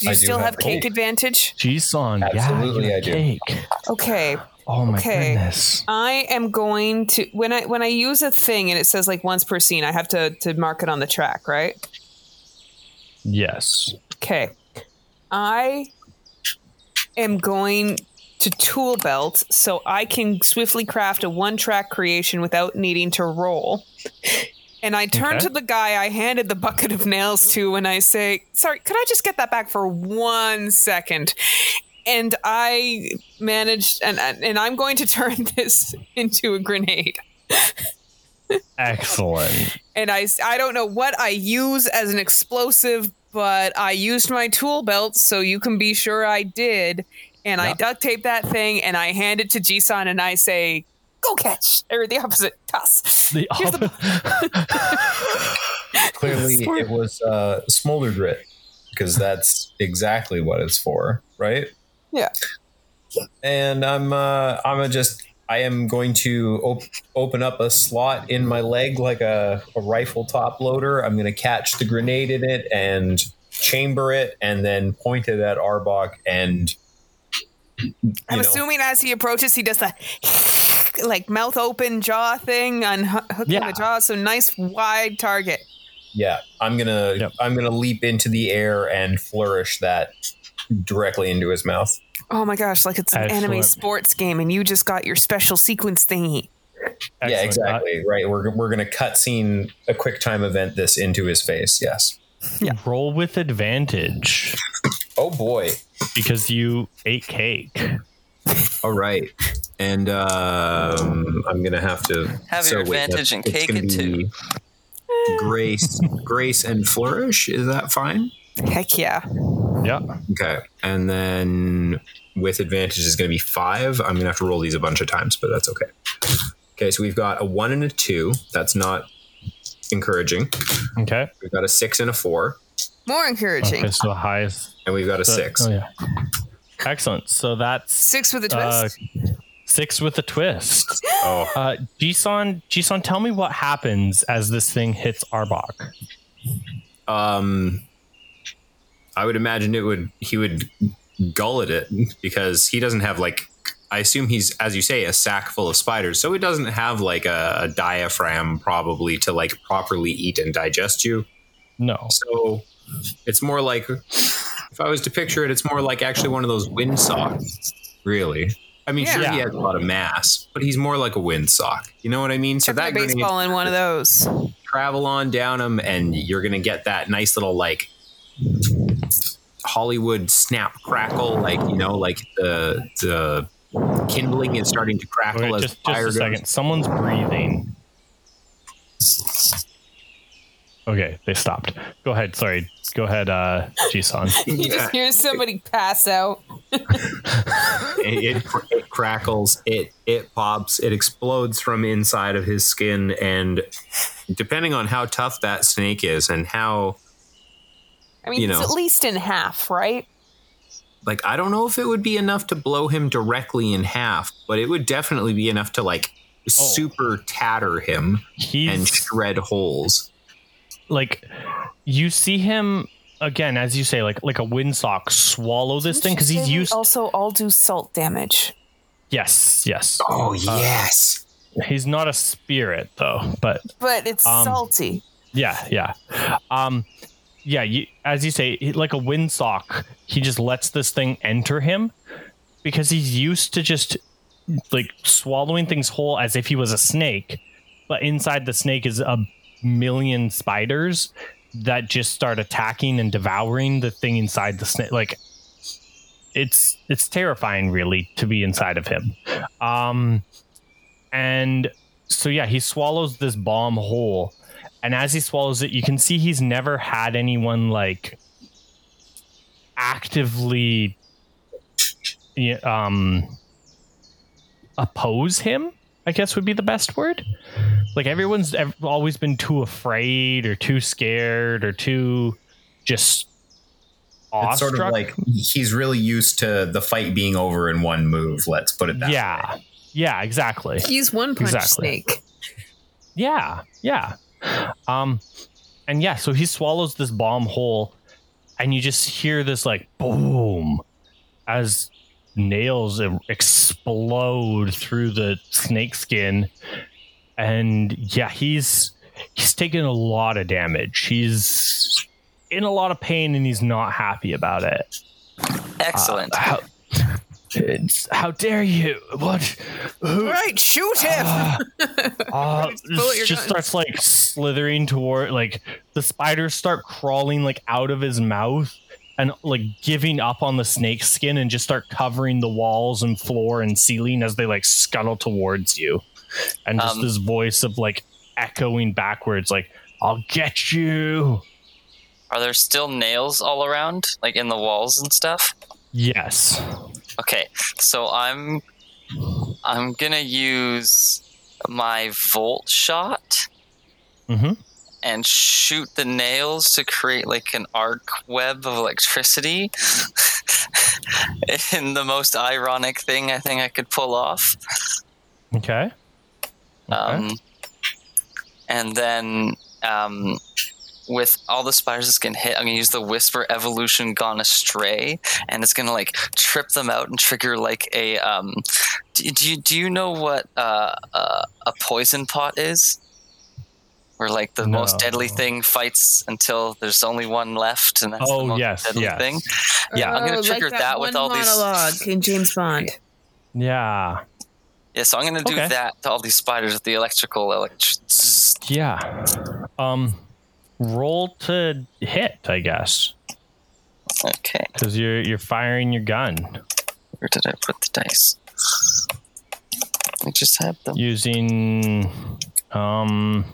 Do you I do still have have cake cake. advantage? Jisun, yeah, Absolutely you I do. cake. Okay. Oh my Okay. goodness. I am going to when I when I use a thing and it says like once per scene, I have to to mark it on the track, right? Yes. Okay. I am going to tool belt so I can swiftly craft a one track creation without needing to roll. And I turn Okay. to the guy I handed the bucket of nails to and I say, Sorry, could I just get that back for one second? And I managed, and, and I'm going to turn this into a grenade. Excellent. and I I don't know what I use as an explosive, but I used my tool belt, so you can be sure I did. And I duct tape that thing, and I hand it to Jisun, and I say, "Go catch," or the opposite, toss. The Here's the Clearly, it was uh, smolder grit because that's exactly what it's for, right? Yeah. And I'm uh, I'm a just I am going to op- open up a slot in my leg like a, a rifle top loader. I'm going to catch the grenade in it and chamber it, and then point it at Arbock and. You I'm know, assuming as he approaches, he does the like mouth open jaw thing, unhooking Yeah. the jaw. So nice wide target. Yeah, I'm gonna Yep. I'm gonna leap into the air and flourish that directly into his mouth. Oh my gosh, like it's an anime sports game, and you just got your special sequence thingy. Yeah, exactly. right. We're we're gonna cutscene a quick time event this into his face. Yes. Uh, roll with advantage Oh boy. because you ate cake. All right. And um, I'm gonna have to Have your advantage and cake it too. Grace, grace, and flourish. Is that fine? Heck yeah. Yeah. Okay. And then with advantage is going to be five. I'm going to have to roll these a bunch of times, but that's okay. Okay. So we've got a one and a two. That's not encouraging. Okay. We've got a six and a four, More encouraging. Okay. So the highest. and we've got a so- six. Oh yeah. Excellent. So that's Six with a uh, twist. six with a twist. Oh, Uh, Jisun, Jisun, tell me what happens as this thing hits Arbock. um, I would imagine it would. He would gullet it because he doesn't have like. I assume he's, as you say, a sack full of spiders, so he doesn't have like a, a diaphragm probably to like properly eat and digest you. No. So it's more like, if I was to picture it, it's more like actually one of those windsock, really. I mean, sure, he Yeah. has a lot of mass, but he's more like a windsock. You know what I mean? So Chuck my that grenade baseball in one of those. travel on down him, and you're gonna get that nice little like Hollywood snap crackle, like you know, like the the kindling is starting to crackle Okay, as just, just a goes. second. Someone's breathing. Okay, they stopped. Go ahead. Sorry. Go ahead, uh, Jisun. You just hear somebody pass out. it, it, it crackles, it it pops, it explodes from inside of his skin, and depending on how tough that snake is and how I mean, You it's know. at least in half, right? Like I don't know if it would be enough to blow him directly in half, but it would definitely be enough to like super tatter him and He's shred holes. like, you see him again, as you say, like like a windsock, swallow this thing because he's we used. Also, all do salt damage. yes, yes. Oh yes. He's not a spirit though, but But it's Um, salty. yeah, yeah. Um, yeah. You, as you say, like a windsock, he just lets this thing enter him because he's used to just like swallowing things whole as if he was a snake, but inside the snake is a million spiders that just start attacking and devouring the thing inside the snake. Like it's it's terrifying, really, to be inside of him. Um, and so yeah, he swallows this bomb whole, and as he swallows it, you can see he's never had anyone like actively um oppose him i guess would be the best word like everyone's ev- always been too afraid or too scared or too just It's sort of like he's really used to the fight being over in one move. Let's put it that yeah way. yeah Yeah, exactly He's one punch Exactly. snake. Yeah, yeah. Um, and yeah, so he swallows this bomb whole, and you just hear this like boom as nails explode through the snake skin, and yeah, he's he's taking a lot of damage. He's in a lot of pain, and he's not happy about it. Excellent. It's, how dare you? What? Who, Right, shoot him. uh, Pull out your just starts like slithering toward like the spiders start crawling like out of his mouth and like giving up on the snake skin and just start covering the walls and floor and ceiling as they like scuttle towards you and just Um, this voice of like echoing backwards like i'll get you Are there still nails all around, like in the walls and stuff? Yes Okay, so I'm I'm gonna use my volt shot Mhm. and shoot the nails to create like an arc web of electricity. in the most ironic thing I think I could pull off. okay Um, and then um, with all the spiders that's getting hit, I'm gonna use the Whisper Evolution Gone Astray, and it's gonna like trip them out and trigger like a. Um, do, do you do you know what uh, uh, a poison pot is? Where like the most deadly thing fights until there's only one left, and that's the Oh, most yes, deadly yes. thing. Yeah, I'm gonna Oh, trigger like that, with one all these. monologue in James Bond. yeah Yeah, so I'm gonna do Okay. that to all these spiders with the electrical elect- yeah um roll to hit i guess Okay. because you're you're firing your gun Where did I put the dice? I just had them. using um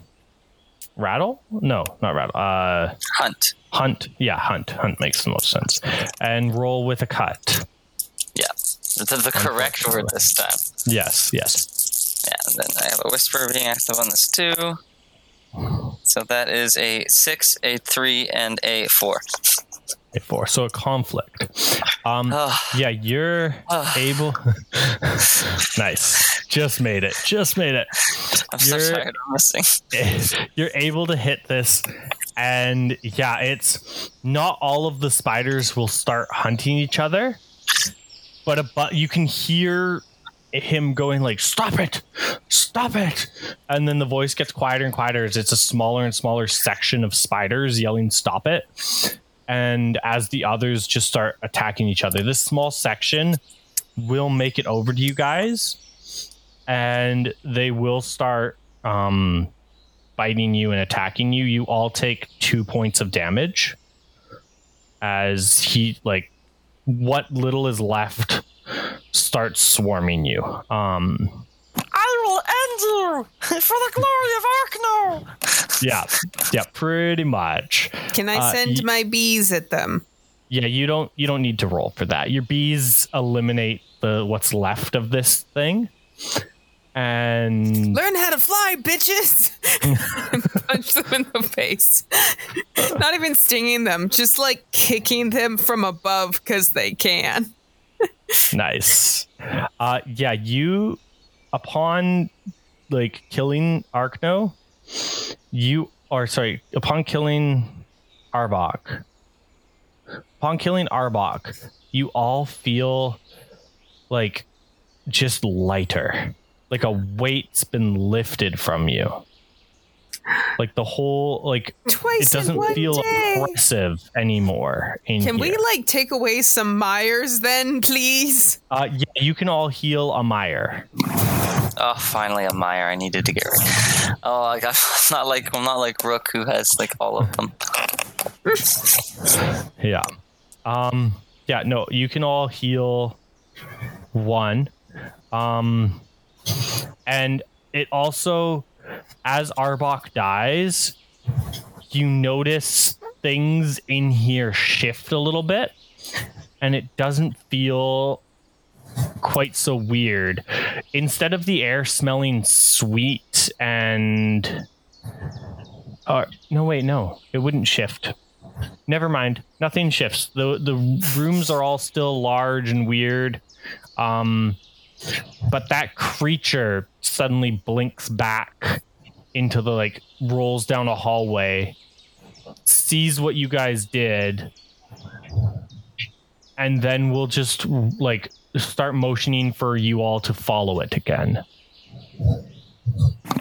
rattle no not rattle uh Hunt. hunt yeah hunt hunt makes the most sense and roll with a cut Yeah. The, the correct word this time. yes yes Yeah, and then I have a whisper being active on this too. So that is a six, a three, and a four. a four. So a conflict. Um yeah you're able nice. Just made it. Just made it. I'm so You're- tired of missing. you're able to hit this and yeah it's not all of the spiders will start hunting each other but a, but you can hear him going like stop it! Stop it! And then the voice gets quieter and quieter as it's a smaller and smaller section of spiders yelling stop it! And as the others just start attacking each other this small section will make it over to you guys and they will start um biting you and attacking you, you all take two points of damage as he like what little is left starts swarming you. Um I will end you for the glory of Arkno. yeah, yeah, pretty much. Can I Uh, send y- my bees at them? Yeah, you don't you don't need to roll for that. Your bees eliminate the what's left of this thing. And Learn how to fly, bitches! Punch them in the face. Not even stinging them, just like kicking them from above because they can. Nice. Uh yeah, you upon like killing Arkno, you are sorry, upon killing Arbock, upon killing Arbock, you all feel like just lighter. Like a weight's been lifted from you. Like the whole like Twice it doesn't in one feel day. oppressive anymore. In Can we like take away some mires then, please? Uh, yeah, you can all heal a mire. Oh, finally a mire. I needed to get rid. Of. Oh, I got. I'm not like I'm not like Rook who has like all of them. Yeah. Um. Yeah. No, you can all heal one. Um. And it also, as Arbock dies, you notice things in here shift a little bit, and it doesn't feel quite so weird. Instead of the air smelling sweet and. Uh, no, wait, no, it wouldn't shift. Never mind. Nothing shifts. The the rooms are all still large and weird. Um but that creature suddenly blinks back into the like rolls down a hallway, sees what you guys did, and then we'll just like start motioning for you all to follow it again.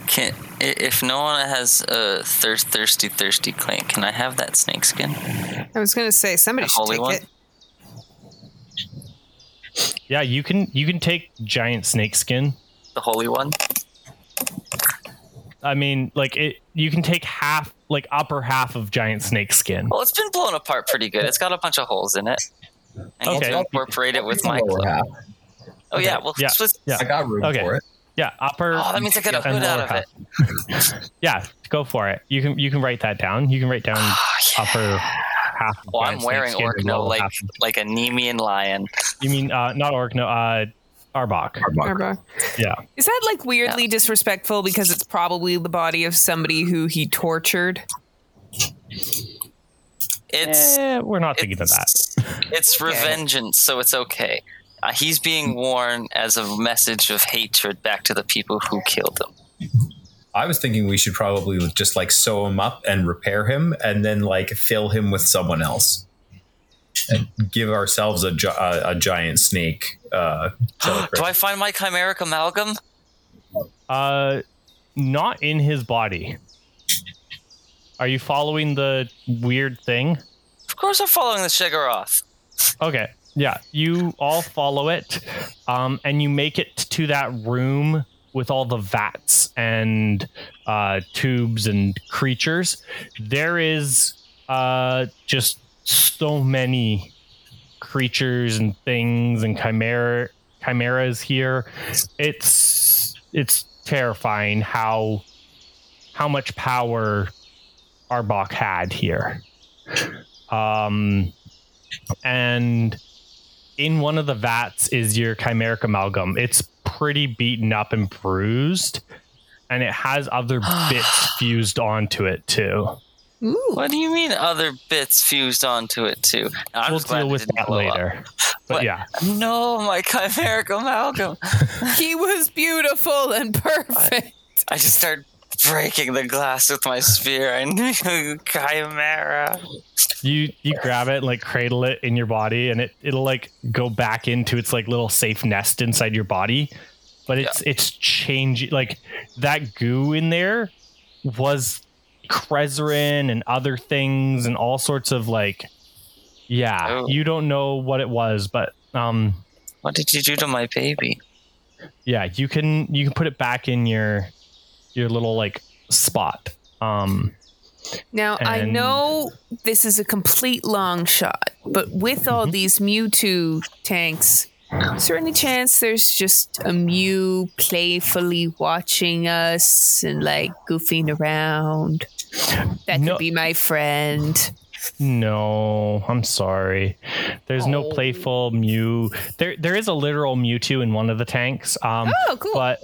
Can i- if no one has a thirst, thirsty, thirsty claim, can I have that snake skin? I was gonna say somebody The should take one? it. Yeah, you can you can take giant snake skin. The holy one. I mean, like it you can take half like upper half of giant snake skin. Well, it's been blown apart pretty good. It's got a bunch of holes in it. I need Okay. to incorporate it with my. Lower clo- half. Oh yeah, well, Yeah. split- Yeah. I got room Okay. for it. Yeah, upper. Oh, that means I get a and hood out lower of it. half. Yeah, go for it. You can you can write that down. You can write down Oh, yeah. upper half. of Well, I'm wearing skin and Orkno like half like a Nemean lion. You mean uh, not Orc? No, uh, Arbock. Arbock. Yeah. Is that like weirdly disrespectful because it's probably the body of somebody who he tortured? It's Eh, we're not thinking of that. it's Okay. revengeance, so it's okay. Uh, he's being worn as a message of hatred back to the people who killed him. I was thinking we should probably just like sew him up and repair him, and then like fill him with someone else, and give ourselves a, gi- a, a giant snake. Uh, Do. I find my chimeric amalgam? Uh, not in his body. Are you following the weird thing? Of course, I'm following the Shigoroth. Okay. Yeah, you all follow it, um, and you make it to that room with all the vats and uh, tubes and creatures. There is uh, just so many creatures and things and chimera chimeras here. It's it's terrifying how how much power Arbock had here. Um, and in one of the vats is your chimeric amalgam. It's pretty beaten up and bruised, and it has other bits fused onto it too. Ooh. What do you mean other bits fused onto it too? I'm we'll just deal with that blow up. later. But What? yeah, No, my chimeric amalgam. He was beautiful and perfect. I just started breaking the glass with my spear. I knew chimera. you you grab it and like cradle it in your body, and it it'll like go back into its like little safe nest inside your body. But it's it's changing. Like that goo in there was Crezzerin and other things and all sorts of like yeah Oh. you don't know what it was but um What did you do to my baby? yeah you can you can put it back in your your little like spot um Now, I know this is a complete long shot, but with all these Mewtwo tanks, is there any chance there's just a Mew playfully watching us and like goofing around? That No. could be my friend. no i'm sorry there's no Oh. playful mew there there is a literal mewtwo in one of the tanks um Oh, cool. but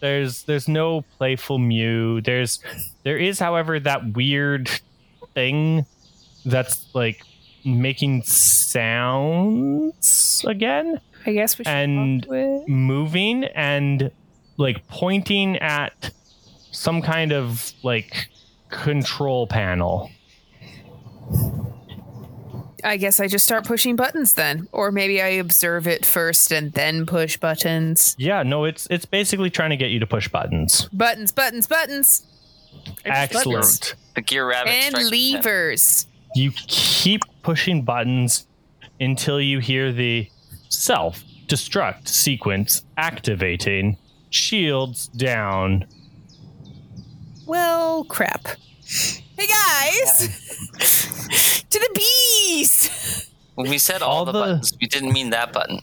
there's there's no playful mew there's there is however that weird thing that's like making sounds again I guess we should and- talk to it. moving and like pointing at some kind of like control panel I guess I just start pushing buttons then, or maybe I observe it first and then push buttons. Yeah, no, it's it's basically trying to get you to push buttons. Buttons, buttons, buttons. I push buttons. Excellent. The gear rabbit And strikes again. levers. You keep pushing buttons until you hear the self destruct sequence activating. Shields down. Well, crap. Hey guys! to the bees! When we said all, All the, the- buttons, we didn't mean that button.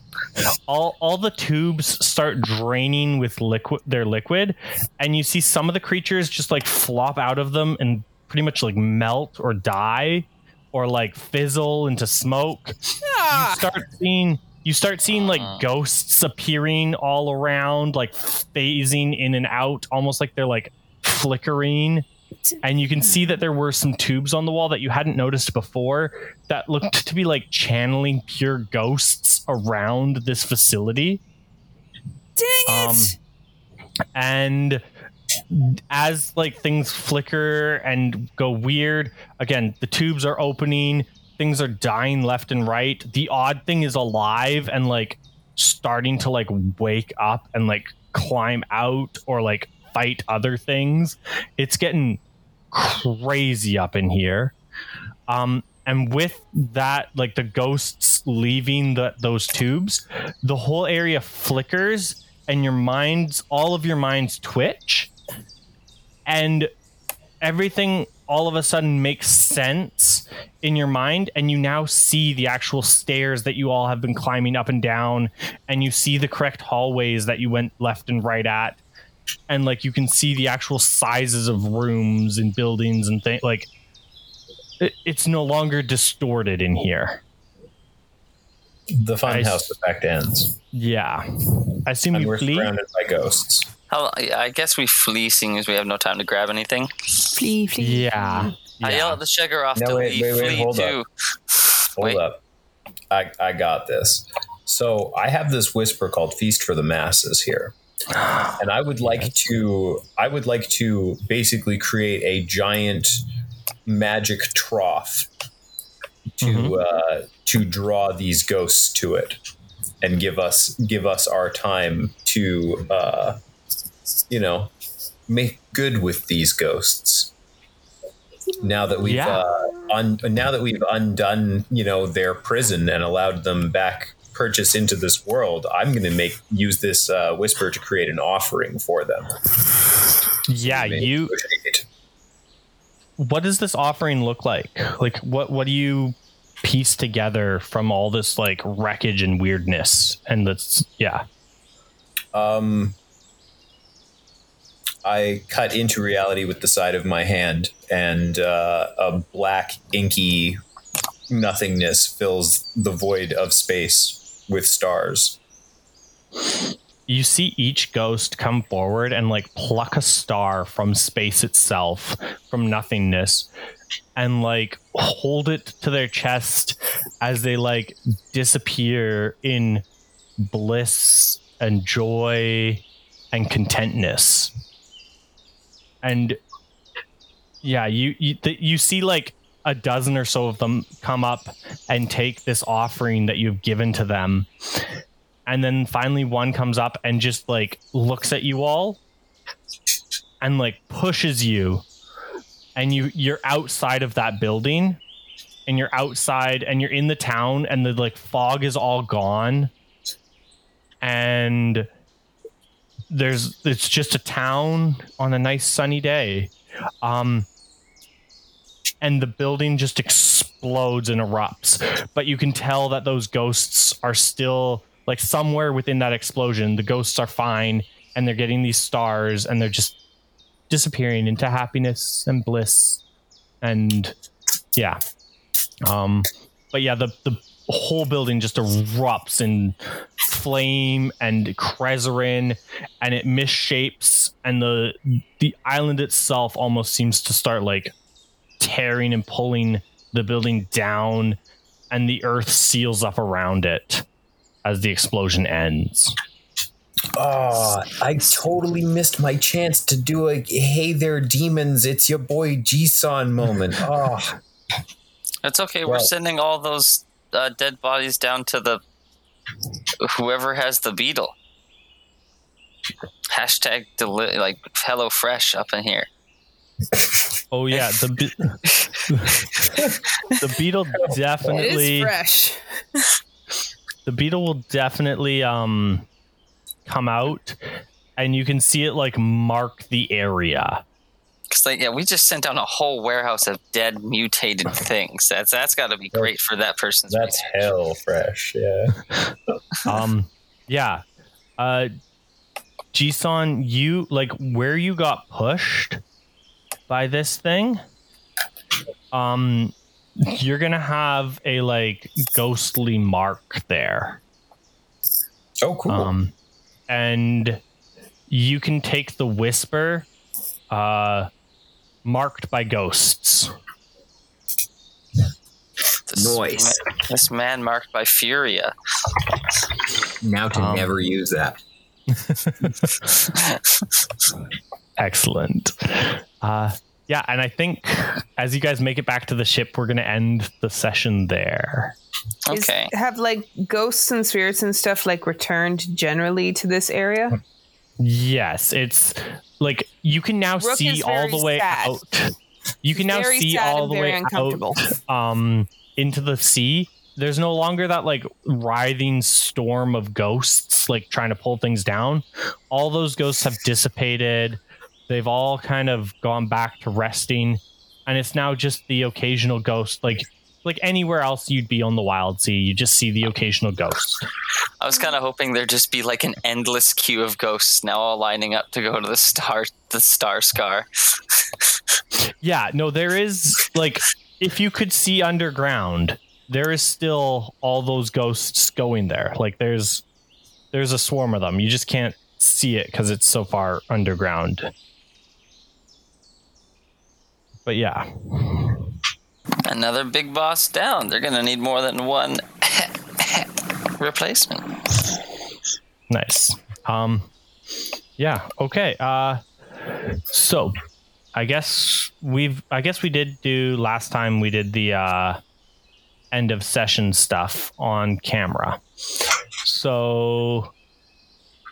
all all the tubes start draining with liquid their liquid and you see some of the creatures just like flop out of them and pretty much like melt or die or like fizzle into smoke you Ah, start seeing you start seeing like ghosts appearing all around like phasing in and out almost like they're like flickering and you can see that there were some tubes on the wall that you hadn't noticed before that looked to be like channeling pure ghosts around this facility. Dang it! um, and as like things flicker and go weird again the tubes are opening things are dying left and right. The odd thing is alive and like starting to like wake up and like climb out or like fight other things. It's getting crazy up in here. Um and with that like the ghosts leaving the those tubes the whole area flickers and your minds all of your minds twitch. And everything all of a sudden makes sense in your mind. And you now see the actual stairs that you all have been climbing up and down. And you see the correct hallways that you went left and right at and like you can see the actual sizes of rooms and buildings and things like it, it's no longer distorted in here The I s- funhouse effect ends, yeah i assume and you we're flee surrounded by ghosts. How, I guess we flee seeing as we have no time to grab anything. Flee, flee. yeah, I yeah. yell at the Sheggoth No, to wait, leave wait, wait, flee hold up. too. Hold Wait. up. I, I got this. So I have this whisper called Feast for the Masses here. And I would like to I would like to basically create a giant magic trough to Mhm. uh, to draw these ghosts to it and give us give us our time to uh, you know make good with these ghosts now that we've Yeah. uh, un- now that we've undone you know their prison and allowed them back purchase into this world i'm going to make use this uh, whisper to create an offering for them. Yeah you negotiate. what does this offering look like? Like what what do you piece together from all this like wreckage and weirdness and that's yeah. Um i cut into reality with the side of my hand and uh, a black inky nothingness fills the void of space with stars. You see each ghost come forward and like pluck a star from space itself from nothingness and like hold it to their chest as they like disappear in bliss and joy and contentness. And yeah you you, th- you see like a dozen or so of them come up and take this offering that you've given to them. And then finally one comes up and just like looks at you all and like pushes you. And you you're outside of that building and you're outside and you're in the town and the like fog is all gone. And there's it's just a town on a nice sunny day. Um and the building just explodes and erupts. But you can tell that those ghosts are still like somewhere within that explosion the ghosts are fine and they're getting these stars and they're just disappearing into happiness and bliss and yeah. Um but yeah the the whole building just erupts in flame and Crezzerin and it misshapes and the the island itself almost seems to start like tearing and pulling the building down and the earth seals up around it as the explosion ends Oh, I totally missed my chance to do a "Hey there, demons! It's your boy Jisun" moment. Oh, It's okay. Well- We're sending all those uh, dead bodies down to the whoever has the beetle. Hashtag deli- like Hello Fresh up in here. Oh yeah, the be- the beetle It is definitely fresh. the beetle will definitely um come out and you can see it like mark the area. Cause like yeah, we just sent down a whole warehouse of dead mutated things. That's that's got to be great for that person's. That's research. hell fresh. Yeah. Um yeah. Uh Jisun, you like where you got pushed by this thing. Um you're going to have a like ghostly mark there. Oh, cool. Um, and you can take the whisper, uh, marked by ghosts. This Noise. Man, this man marked by Furia. Now to Um, never use that. Excellent. Uh, yeah, and I think as you guys make it back to the ship, we're gonna end the session there. Okay. have like ghosts and spirits and stuff like returned generally to this area? Yes, it's like you can now Rook see all the way sad. out. You can now Very see sad all the very way uncomfortable. out um, into the sea. There's no longer that like writhing storm of ghosts like trying to pull things down. All those ghosts have dissipated. They've all kind of gone back to resting, and it's now just the occasional ghost like like anywhere else you'd be on the wild sea. You just see the occasional ghost. I was kind of hoping there'd just be like an endless queue of ghosts now all lining up to go to the star the star scar. Yeah, no, there is like if you could see underground, there is still all those ghosts going there. Like there's there's a swarm of them. You just can't see it because it's so far underground. But yeah, Another big boss down. They're gonna need more than one replacement. nice. Um, yeah, okay. Uh, so I guess we've I guess we did do last time we did the uh end of session stuff on camera. So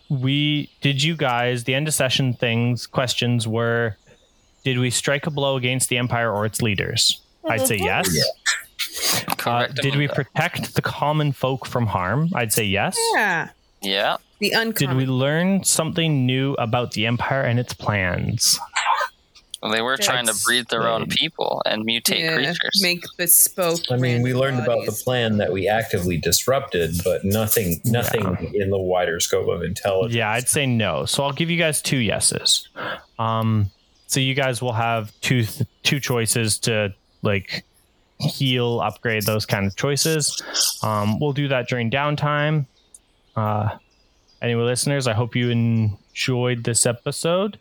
we did you guys the end of session things questions were did we strike a blow against the empire or its leaders? I'd say yes. Uh, Correct. did we protect the common folk from harm? I'd say yes. Yeah. Yeah. The Did uncommon. we learn something new about the empire and its plans? Well, they were trying to breed their own people and mutate Yeah, creatures. Make bespoke. I mean, we random learned about the bodies. plan that we actively disrupted, but nothing, nothing in the wider scope of intelligence. Yeah, I'd say no. So I'll give you guys two yeses. Um, so you guys will have two two choices to like heal, upgrade those kind of choices. Um, we'll do that during downtime. Uh, anyway, listeners, I hope you enjoyed this episode.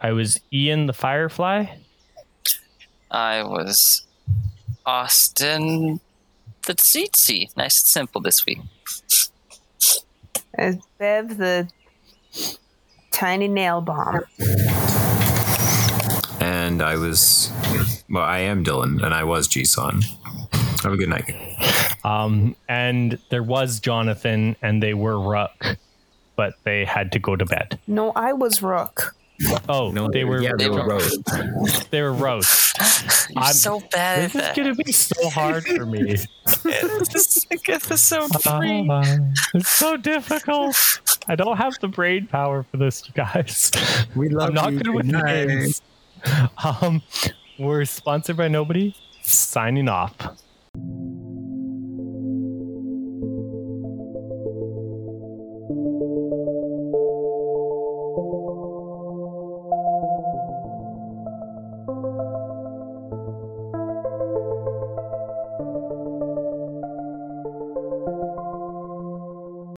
I was Ian the Firefly. I was Austin the Tsitsi. Nice and simple this week. As Bev the tiny nail bomb. And I was, well, I am Dylan, and I was Jisun. Have a good night. Um, and there was Jonathan, and they were Rook, but they had to go to bed. No, I was Rook. Oh, No, they were yeah, they were were- roast. they were roast. I'm- so bad This at is gonna be so hard for me. this is like episode three. Ah, it's so difficult. I don't have the brain power for this, you guys. We love I'm not you. good with Good names. Um, we're sponsored by nobody. Signing off.